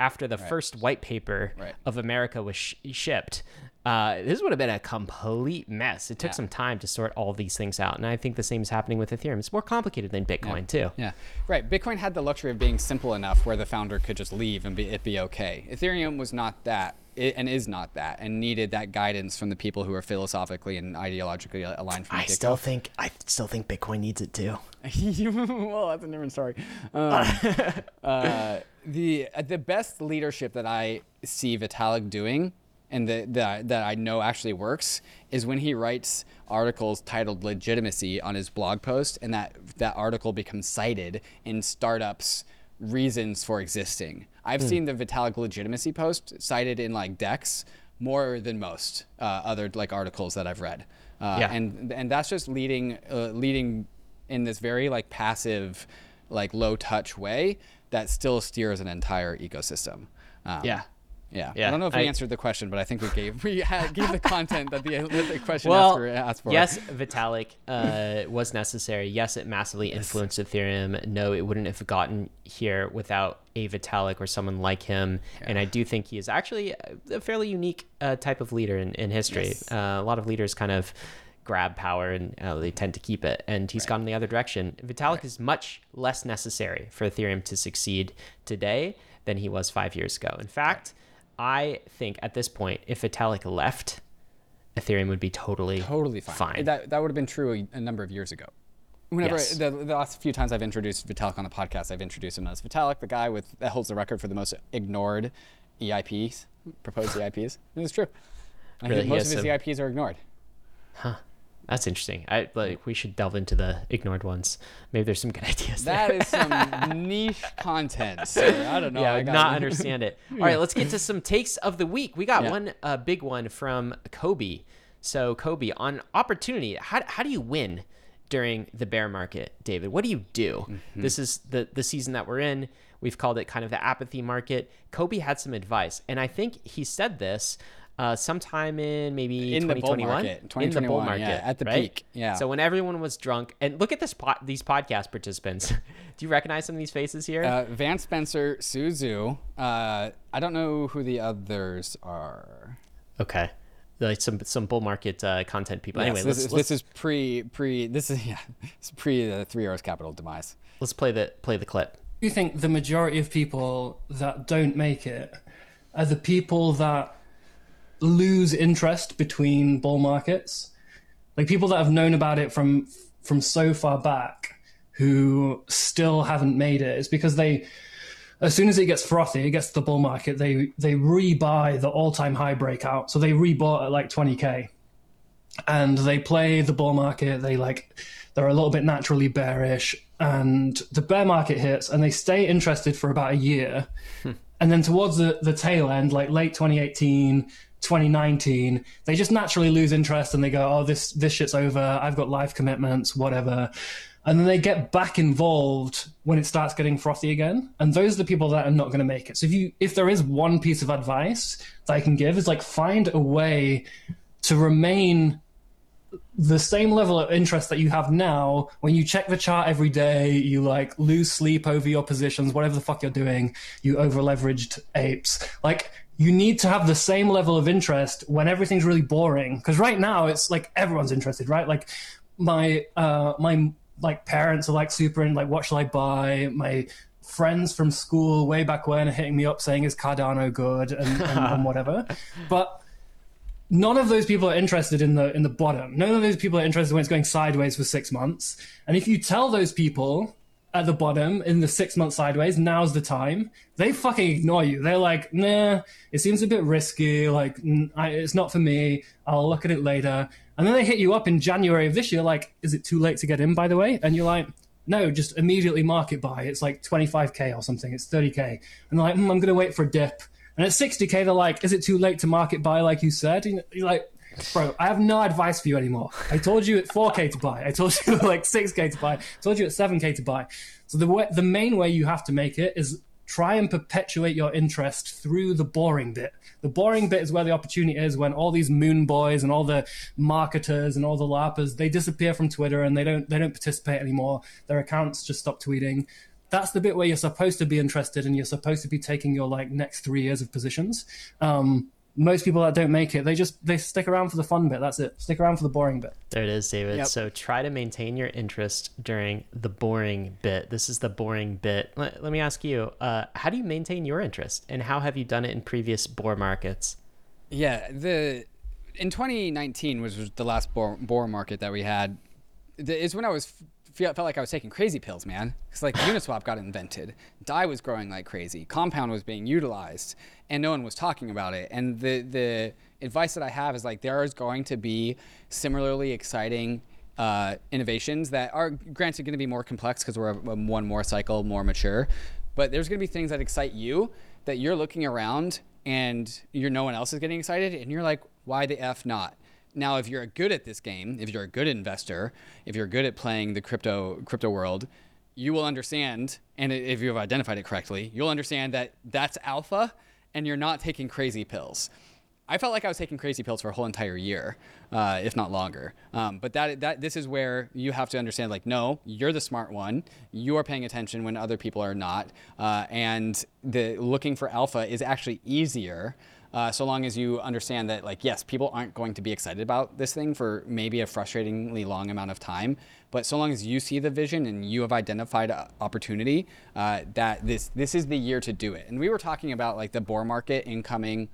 after the first white paper Right. of America was sh- shipped, uh, this would have been a complete mess. It took Yeah. some time to sort all these things out, and I think the same is happening with Ethereum. It's more complicated than Bitcoin too. Yeah, right. Bitcoin had the luxury of being simple enough where the founder could just leave and be, it be okay. Ethereum was not that, it, and is not that, and needed that guidance from the people who are philosophically and ideologically aligned from I the get-go. still think I still think Bitcoin needs it too. well, that's a different story. Um, uh, the uh, the best leadership that I see Vitalik doing, and the, the, that I know actually works, is when he writes articles titled "Legitimacy" on his blog post, and that that article becomes cited in startups' reasons for existing. I've seen the Vitalik legitimacy post cited in like Dex more than most uh, other like articles that I've read. Uh, Yeah. and and that's just leading uh, leading in this very like passive, like low touch way that still steers an entire ecosystem. Um, Yeah. Yeah. Yeah, I don't know if we I- answered the question, but I think we gave we had, gave the content that the, the question well, asked for. Yes, Vitalik uh, was necessary. Yes, it massively influenced Ethereum. No, it wouldn't have gotten here without a Vitalik or someone like him. And I do think he is actually a- fairly unique uh, type of leader in, in history. Yes. Uh, a lot of leaders kind of grab power and uh, they tend to keep it. And he's gone in the other direction. Vitalik is much less necessary for Ethereum to succeed today than he was five years ago. In fact, I think at this point, if Vitalik left, Ethereum would be totally totally fine. Fine. That that would have been true a, a number of years ago. Whenever Yes. the, the last few times I've introduced Vitalik on the podcast, I've introduced him as Vitalik, the guy with that holds the record for the most ignored EIPs, proposed EIPs. And it's true. I Really? think most of his some- EIPs are ignored. That's interesting. I like we should delve into the ignored ones. Maybe there's some good ideas That is some niche content. I don't know. yeah, I not understand it. All right, let's get to some takes of the week. We got Yeah. one uh, big one from Cobie. So Cobie on opportunity. How how do you win during the bear market, David? What do you do? Mm-hmm. This is the the season that we're in. We've called it kind of the apathy market. Cobie had some advice, and I think he said this. Uh, sometime in maybe In the bull 2021, market, in the bull market, yeah, at the right? peak, yeah. So when everyone was drunk, and look at this pot, these podcast participants. Do you recognize some of these faces here? Uh, Vance Spencer, Su Zhu. Uh, I don't know who the others are. Okay. Like some some bull market uh, content people. Yes, anyway, this, let's, is, let's, this is pre pre. This is yeah. It's pre the Three Arrows Capital demise. let's play the play the clip. you think the majority of people that don't make it are the people that lose interest between bull markets like people that have known about it from from so far back who still haven't made it it's because they as soon as it gets frothy it gets to the bull market they they rebuy the all-time high breakout so they rebought at like 20k and they play the bull market. They like they're a little bit naturally bearish, and the bear market hits, and they stay interested for about a year, hmm. and then towards the the tail end, like late 2018. 2019 they just naturally lose interest and they go oh this this shit's over. I've got life commitments whatever. And then they get back involved when it starts getting frothy again. And those are the people that are not going to make it. So if you if there is one piece of advice that i can give is like find a way to remain the same level of interest that you have now when you check the chart every day, you like lose sleep over your positions, whatever the fuck you're doing, you over leveraged apes. Like, you need to have the same level of interest when everything's really boring. Because right now, it's like everyone's interested, right? Like, my, uh, my, like parents are like super in like what shall I buy? My friends from school way back when are hitting me up saying is Cardano good and, and, and whatever. But none of those people are interested in the in the bottom. None of those people are interested when it's going sideways for six months. And if you tell those people at the bottom in the six month sideways, now's the time. They fucking ignore you. They're like, nah, it seems a bit risky. Like, I, it's not for me. I'll look at it later. And then they hit you up in January of this year, like, is it too late to get in, by the way? And you're like, no, just immediately market buy. It's like 25k or something. It's 30k. And they're like, mm, I'm going to wait for a dip. And at 60k, they're like, is it too late to market buy, like you said? And you're like, bro, I have no advice for you anymore. I told you at 4k to buy. I told you like 6k to buy. I told you at 7k to buy. So the way, the main way you have to make it is try and perpetuate your interest through the boring bit. The boring bit is where the opportunity is when all these moon boys and all the marketers and all the larpers they disappear from Twitter and they don't they don't participate anymore. Their accounts just stop tweeting that's the bit where you're supposed to be interested and you're supposed to be taking your like next three years of positions. Um, most people that don't make it, they just they stick around for the fun bit. That's it. Stick around for the boring bit. There it is, David. Yep. So try to maintain your interest during the boring bit. This is the boring bit. Let, let me ask you, uh, how do you maintain your interest, and how have you done it in previous boar markets? Yeah, the in 2019 was the last boar, boar market that we had. The, is when I was feel, felt like I was taking crazy pills, man. Because like Uniswap got invented, Dai was growing like crazy, Compound was being utilized, and no one was talking about it. And the the advice that I have is like there is going to be similarly exciting uh, innovations that are granted going to be more complex because we're a, a one more cycle, more mature. But there's going to be things that excite you that you're looking around and you're no one else is getting excited, and you're like, why the f not? Now, if you're good at this game, if you're a good investor, if you're good at playing the crypto crypto world, you will understand, and if you have identified it correctly, you'll understand that that's alpha, and you're not taking crazy pills. I felt like I was taking crazy pills for a whole entire year, uh, if not longer. Um, but that that this is where you have to understand, like, no, you're the smart one. You are paying attention when other people are not, uh, and the looking for alpha is actually easier uh, so long as you understand that, like, yes, people aren't going to be excited about this thing for maybe a frustratingly long amount of time. But so long as you see the vision and you have identified opportunity, uh, that this this is the year to do it. And we were talking about like the boar market incoming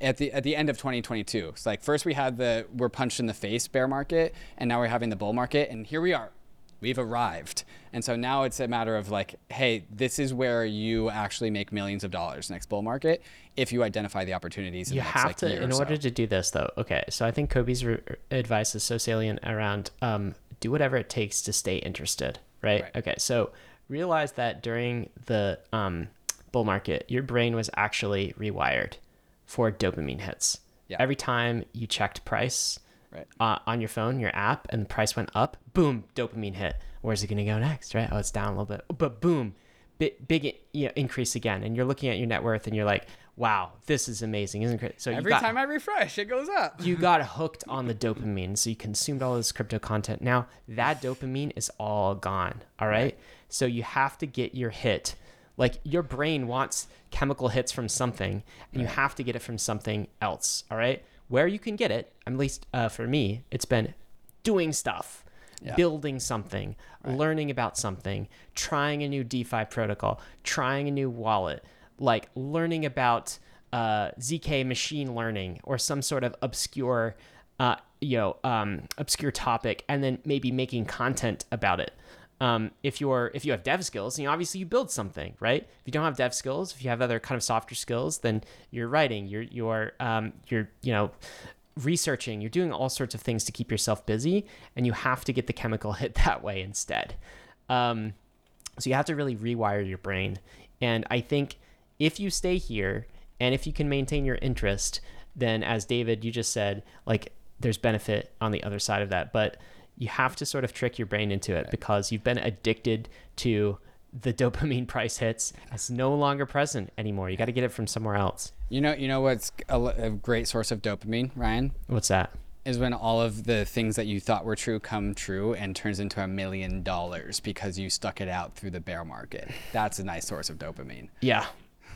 at the at the end of 2022. It's like first we had the we're punched in the face bear market, and now we're having the bull market, and here we are we've arrived. And so now it's a matter of like, hey, this is where you actually make millions of dollars next bull market if you identify the opportunities. You the next, have like, to, in order so. to do this, though. Okay, so I think Cobie's re- advice is so salient around um, do whatever it takes to stay interested, right? Right. Okay, so realize that during the um, bull market, your brain was actually rewired for dopamine hits. Yeah. Every time you checked price, Right. uh, on your phone, your app, and the price went up, boom, dopamine hit. Where's it going to go next, right? Oh, it's down a little bit, but boom, big, big you know, increase again. And you're looking at your net worth and you're like, wow, this is amazing, isn't it? So Every got, time I refresh, it goes up. you got hooked on the dopamine, so you consumed all this crypto content. Now that dopamine is all gone. All right, so you have to get your hit. Like your brain wants chemical hits from something, and you have to get it from something else. All right, where you can get it, at least uh, for me, it's been doing stuff. Yeah. Building something, learning about something, trying a new DeFi protocol, trying a new wallet, like learning about uh, ZK machine learning or some sort of obscure, uh, you know, um, obscure topic, and then maybe making content about it. Um, if you're if you have dev skills, you know, obviously you build something, right? If you don't have dev skills, if you have other kind of softer skills, then you're writing, you're you're um, you're you know researching, you're doing all sorts of things to keep yourself busy, and you have to get the chemical hit that way instead. Um, so you have to really rewire your brain. And I think if you stay here and if you can maintain your interest, then as David, you just said, like there's benefit on the other side of that. But you have to sort of trick your brain into it because you've been addicted to the dopamine price hits. It's no longer present anymore. You got to get it from somewhere else. You know, you know what's a, a great source of dopamine, Ryan? What's that? is when all of the things that you thought were true come true and turns into a million dollars because you stuck it out through the bear market. That's a nice source of dopamine. Yeah,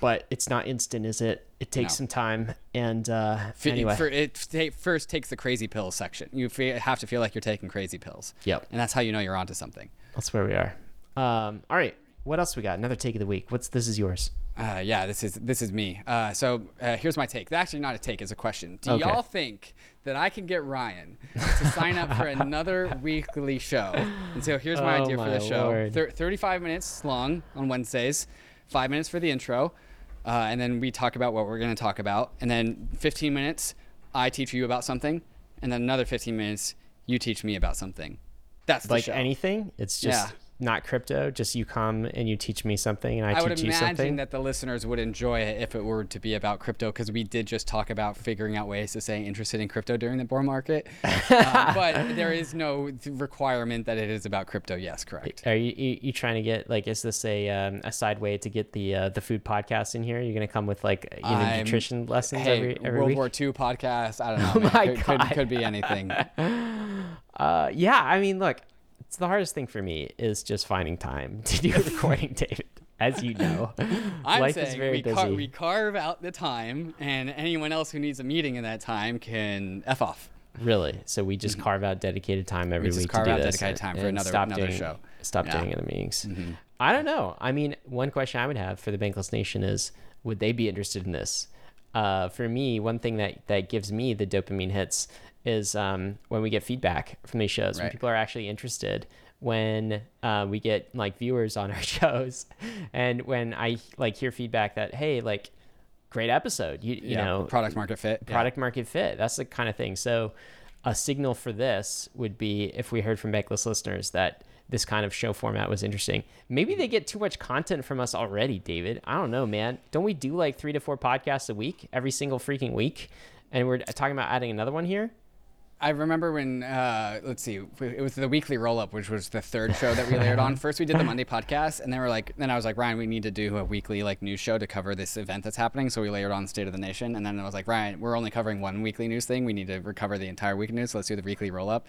but it's not instant, is it? It takes No. some time. And uh, F- anyway, for, it first takes the crazy pills section. You fe- have to feel like you're taking crazy pills. Yep. And that's how you know you're onto something. that's where we are. Um, all right, what else we got? Another take of the week. What's this is yours? Uh, yeah, this is this is me. Uh, so uh, here's my take. Actually, not a take, it's a question. Do Okay. y'all think that I can get Ryan to sign up for another weekly show? And so here's my Oh, idea for the show: Thir- 35 minutes long on Wednesdays, five minutes for the intro, uh, and then we talk about what we're going to talk about, and then 15 minutes I teach you about something, and then another 15 minutes you teach me about something. That's the Like show. anything? It's just Yeah. Not crypto. Just you come and you teach me something, and I, I teach would you imagine something. that the listeners would enjoy it if it were to be about crypto because we did just talk about figuring out ways to stay interested in crypto during the bear market. Uh, but there is no requirement that it is about crypto. Yes, correct. Are you, you you trying to get like is this a um, a side way to get the uh, the food podcast in here? You're gonna come with like you know nutrition lessons Hey, every every World week? War II podcast. I don't know. man. my could, could, God. could be anything. Uh, yeah, I mean, look, it's the hardest thing for me is just finding time to do a recording, David. As you know, I'm life saying is very we, busy. car- we carve out the time, and anyone else who needs a meeting in that time can f off. Really? So we just carve out dedicated time every Mm-hmm. just week carve to do out this dedicated and- time for and another- stop another doing, show. Stop Yeah. Mm-hmm. doing the meetings. I don't know. I mean, one question I would have for the Bankless Nation is, would they be interested in this? Uh, for me, one thing that that gives me the dopamine hits is um, when we get feedback from these shows, when people are actually interested. When uh, we get like viewers on our shows, and when I like hear feedback that hey, like great episode, you you yeah, know, product market fit. Yeah. product market fit. That's the kind of thing. So, a signal for this would be if we heard from Bankless listeners that this kind of show format was interesting. Maybe they get too much content from us already, David. I don't know, man. Don't we do like three to four podcasts a week, every single freaking week? And we're talking about adding another one here. I remember when uh, let's see, it was the weekly roll up, which was the third show that we layered on. First, we did the Monday podcast, and then we're like, then I was like, Ryan, we need to do a weekly like news show to cover this event that's happening. So we layered on State of the Nation, and then I was like, Ryan, we're only covering one weekly news thing. We need to recover the entire week news. So let's do the weekly roll up.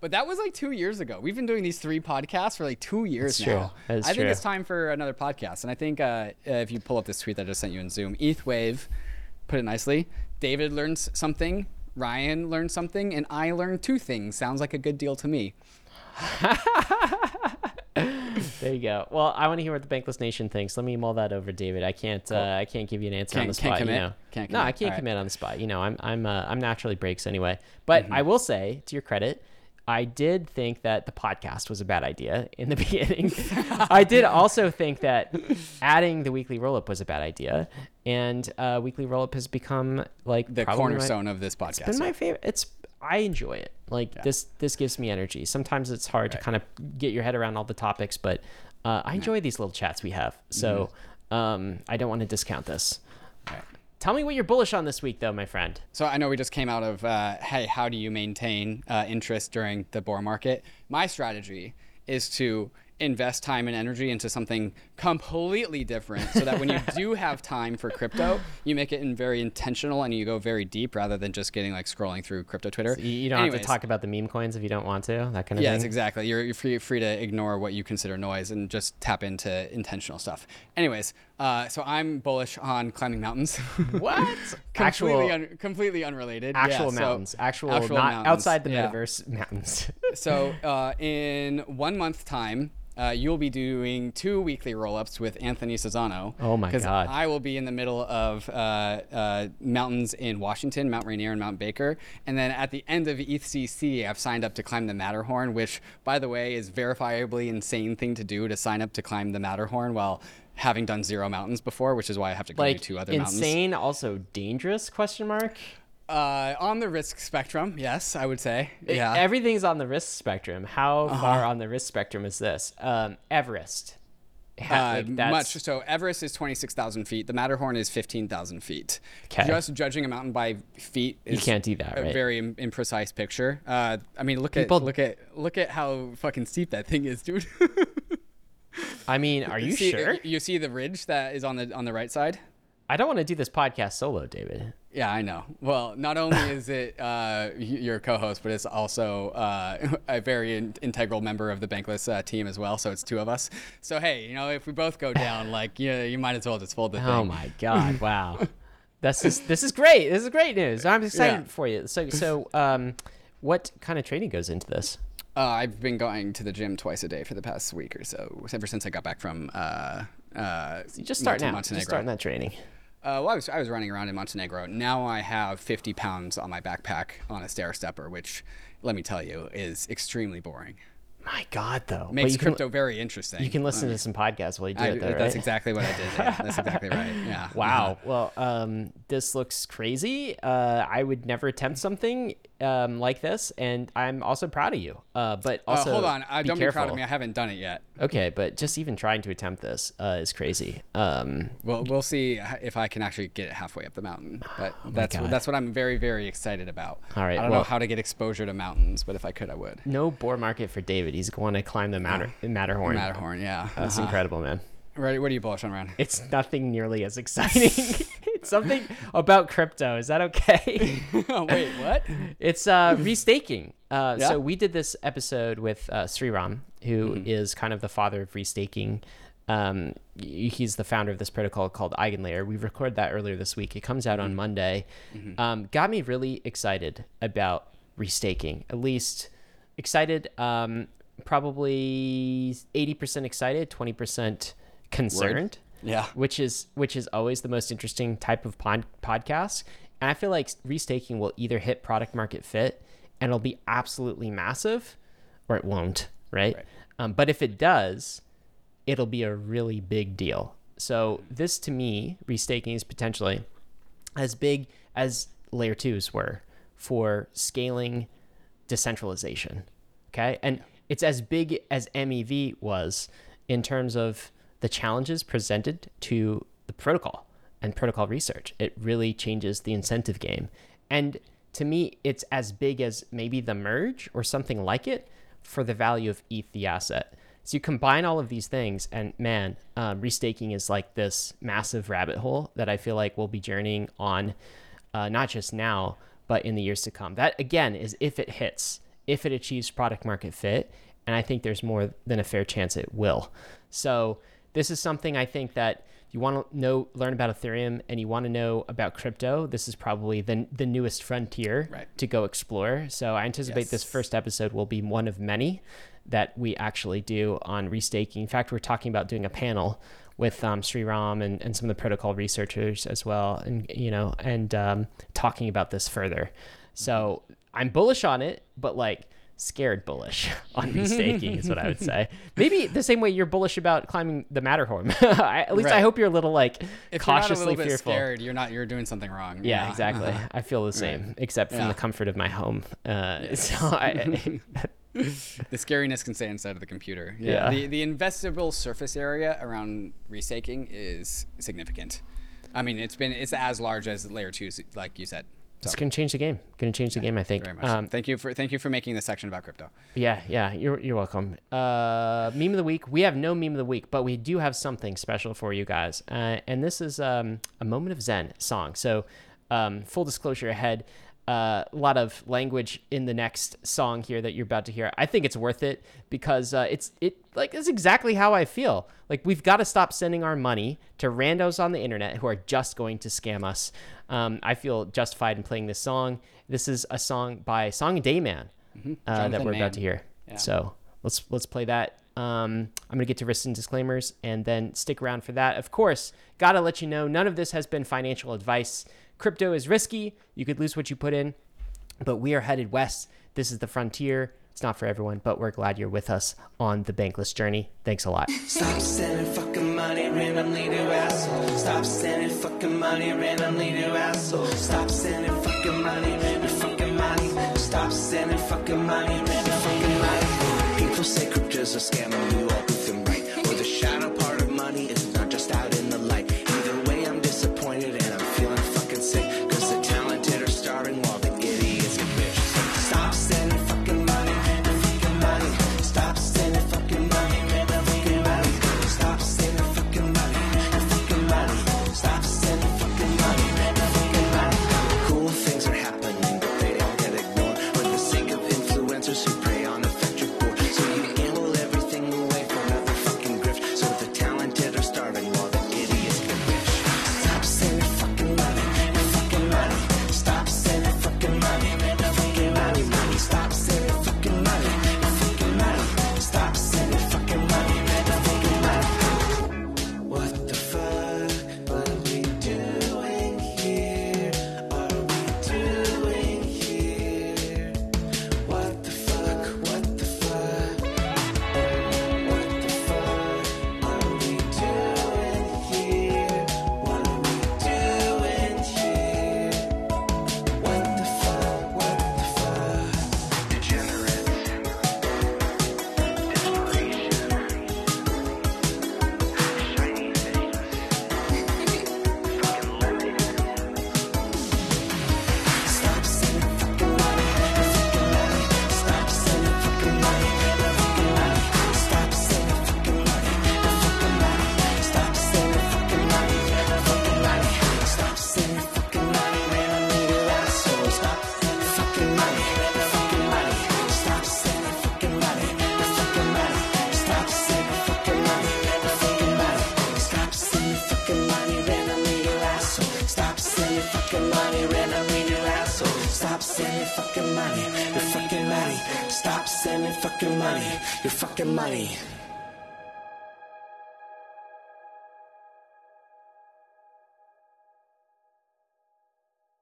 But that was like two years ago. We've been doing these three podcasts for like two years That's true. That is I think true. it's time for another podcast. And I think uh, if you pull up this tweet that I just sent you in Zoom, ETH Wave put it nicely. David learns something, Ryan learned something, and I learned two things. Sounds like a good deal to me. There you go. Well, I want to hear what the Bankless Nation thinks. Let me mull that over, David. I can't. Uh, I can't give you an answer on Can't- the can't spot. commit? You know. Can't no, I can't All right. commit on the spot. You know, I'm. I'm. Uh, I'm naturally breaks anyway. But Mm-hmm. I will say, to your credit, I did think that the podcast was a bad idea in the beginning. I did also think that adding the weekly roll up was a bad idea, and uh, weekly roll up has become like The probably my- cornerstone of this podcast. been my favorite. It's I enjoy it. Like this this gives me energy. Sometimes it's hard to kind of get your head around all the topics, but uh, I enjoy these little chats we have. So um, I don't want to discount this. Tell me what you're bullish on this week, though, my friend. So I know we just came out of, uh, hey, how do you maintain uh, interest during the boar market? My strategy is to invest time and energy into something completely different so that when you do have time for crypto, you make it in very intentional and you go very deep rather than just getting like scrolling through crypto Twitter. You, you don't have to talk about the meme coins if you don't want to. That kind of Yes, thing. exactly. You're, you're free, free to ignore what you consider noise and just tap into intentional stuff. Anyways, uh, so I'm bullish on climbing mountains. What? completely, actual un- completely unrelated. actual Yeah, so- mountains. Actual, actual not mountains, outside the yeah. metaverse mountains. So uh, in one month time, uh, you'll be doing two weekly roll-ups with Anthony Sassano. Oh my 'cause God. I will be in the middle of uh, uh, mountains in Washington, Mount Rainier and Mount Baker, and then at the end of ETHCC, I've signed up to climb the Matterhorn, which, by the way, is verifiably insane thing to do to sign up to climb the Matterhorn while having done zero mountains before, which is why I have to go like do two other mountains. insane, also dangerous? Question mark. Uh, on the risk spectrum, yes, I would say. Yeah. Everything's on the risk spectrum. How Uh-huh. far on the risk spectrum is this? Um, Everest. Ha- Uh, like, that's- much so. Everest is twenty six thousand feet. The Matterhorn is fifteen thousand feet. 'Kay. Just judging a mountain by feet is can't do that, a right? very im- imprecise picture. Uh, I mean, look People- at look at look at how fucking steep that thing is, dude. I mean, are you see, sure? You see the ridge that is on the on the right side. I don't want to do this podcast solo, David. Yeah, I know. Well, not only is it uh, your co-host, but it's also uh, a very in- integral member of the Bankless uh, team as well. So it's two of us. So hey, you know, if we both go down, like you, you might as well just fold the thing. Oh my god! Wow, this is this is great. This is great news. I'm excited Yeah. for you. So so um, what kind of training goes into this? Uh, I've been going to the gym twice a day for the past week or so, ever since I got back from. Uh, uh, just start now. Montenegro. Just starting that training. Uh, well, I was, I was running around in Montenegro. Now I have 50 pounds on my backpack on a stair stepper, which, let me tell you, is extremely boring. My God, though. Makes you can, crypto very interesting. You can listen to some podcasts while you do I, it, though, that's right? exactly what I did. Yeah, that's exactly right. Yeah. Wow. Well, um, this looks crazy. Uh, I would never attempt something um, like this, and I'm also proud of you. Uh, but Uh, also, hold on. Uh, be don't be proud of me. I haven't done it yet. Okay, but just even trying to attempt this uh, is crazy. Um, Well, we'll see if I can actually get halfway up the mountain. But that's Oh God. that's what I'm very very excited about. All right, I don't well- know how to get exposure to mountains, but if I could, I would. no boar market for David. He's going to climb the Matter- Matterhorn. Matterhorn. Yeah. That's Uh-huh. incredible, man. Right, what are you bullish on, Ryan? It's nothing nearly as exciting. it's something about crypto. Is that okay? wait, what? It's uh, restaking. Uh, Yeah? So we did this episode with uh, Sreeram, who is kind of the father of restaking. Um, he's the founder of this protocol called Eigenlayer. We recorded that earlier this week. It comes out on Monday. Um, got me really excited about restaking. At least excited. Um, probably eighty percent excited, twenty percent concerned Yeah. which is which is always the most interesting type of pod, podcast. And I feel like restaking will either hit product market fit and it'll be absolutely massive, or it won't, right? Right. Um, but if it does, it'll be a really big deal. So this to me, restaking is potentially as big as layer twos were for scaling decentralization. Okay. And it's as big as MEV was in terms of the challenges presented to the protocol and protocol research. It really changes the incentive game. And to me, it's as big as maybe the merge or something like it for the value of ETH, the asset. So you combine all of these things, and man, um, restaking is like this massive rabbit hole that I feel like we'll be journeying on, uh, not just now, but in the years to come. That again is if it hits, if it achieves product market fit, and I think there's more than a fair chance it will. So this is something I think that you want to know, learn about Ethereum, and you want to know about crypto. This is probably the the newest frontier Right. to go explore. So I anticipate this first episode will be one of many that we actually do on restaking. In fact, we're talking about doing a panel with um, Sreeram and, and some of the protocol researchers as well, and you know, and um, talking about this further. So I'm bullish on it, but like scared bullish on restaking is what I would say. Maybe the same way you're bullish about climbing the Matterhorn. I, at least I hope you're a little like If cautiously you're not a little bit fearful. scared, you're not. You're doing something wrong. Yeah, exactly. Uh-huh. I feel the same, except from Yeah. the comfort of my home. Uh, So I, The scariness can stay inside of the computer. Yeah. The the investable surface area around restaking is significant. I mean, it's been it's as large as layer two, like you said. So it's gonna change the game. Gonna change the game. I think. Um, thank you for thank you for making this section about crypto. Yeah, yeah, you're you're welcome. Uh, meme of the week. We have no meme of the week, but we do have something special for you guys, uh, and this is um, a moment of Zen song. So, um, full disclosure ahead. Uh, a lot of language in the next song here that you're about to hear. I think it's worth it because uh, it's it like it's exactly how I feel. Like we've got to stop sending our money to randos on the internet who are just going to scam us. Um, I feel justified in playing this song. This is a song by Song Dayman uh, that we're Mann. about to hear. Yeah. So let's let's play that. Um, I'm gonna get to risks and disclaimers and then stick around for that. Of course, gotta let you know none of this has been financial advice. Crypto is risky. You could lose what you put in, but we are headed west. This is the frontier. It's not for everyone, but we're glad you're with us on the bankless journey. Thanks a lot. Stop sending fucking money randomly to assholes. Stop sending fucking money randomly to assholes. Stop sending fucking money, your fucking money. Stop sending fucking money, random fucking money. People say crypto's a scam and we all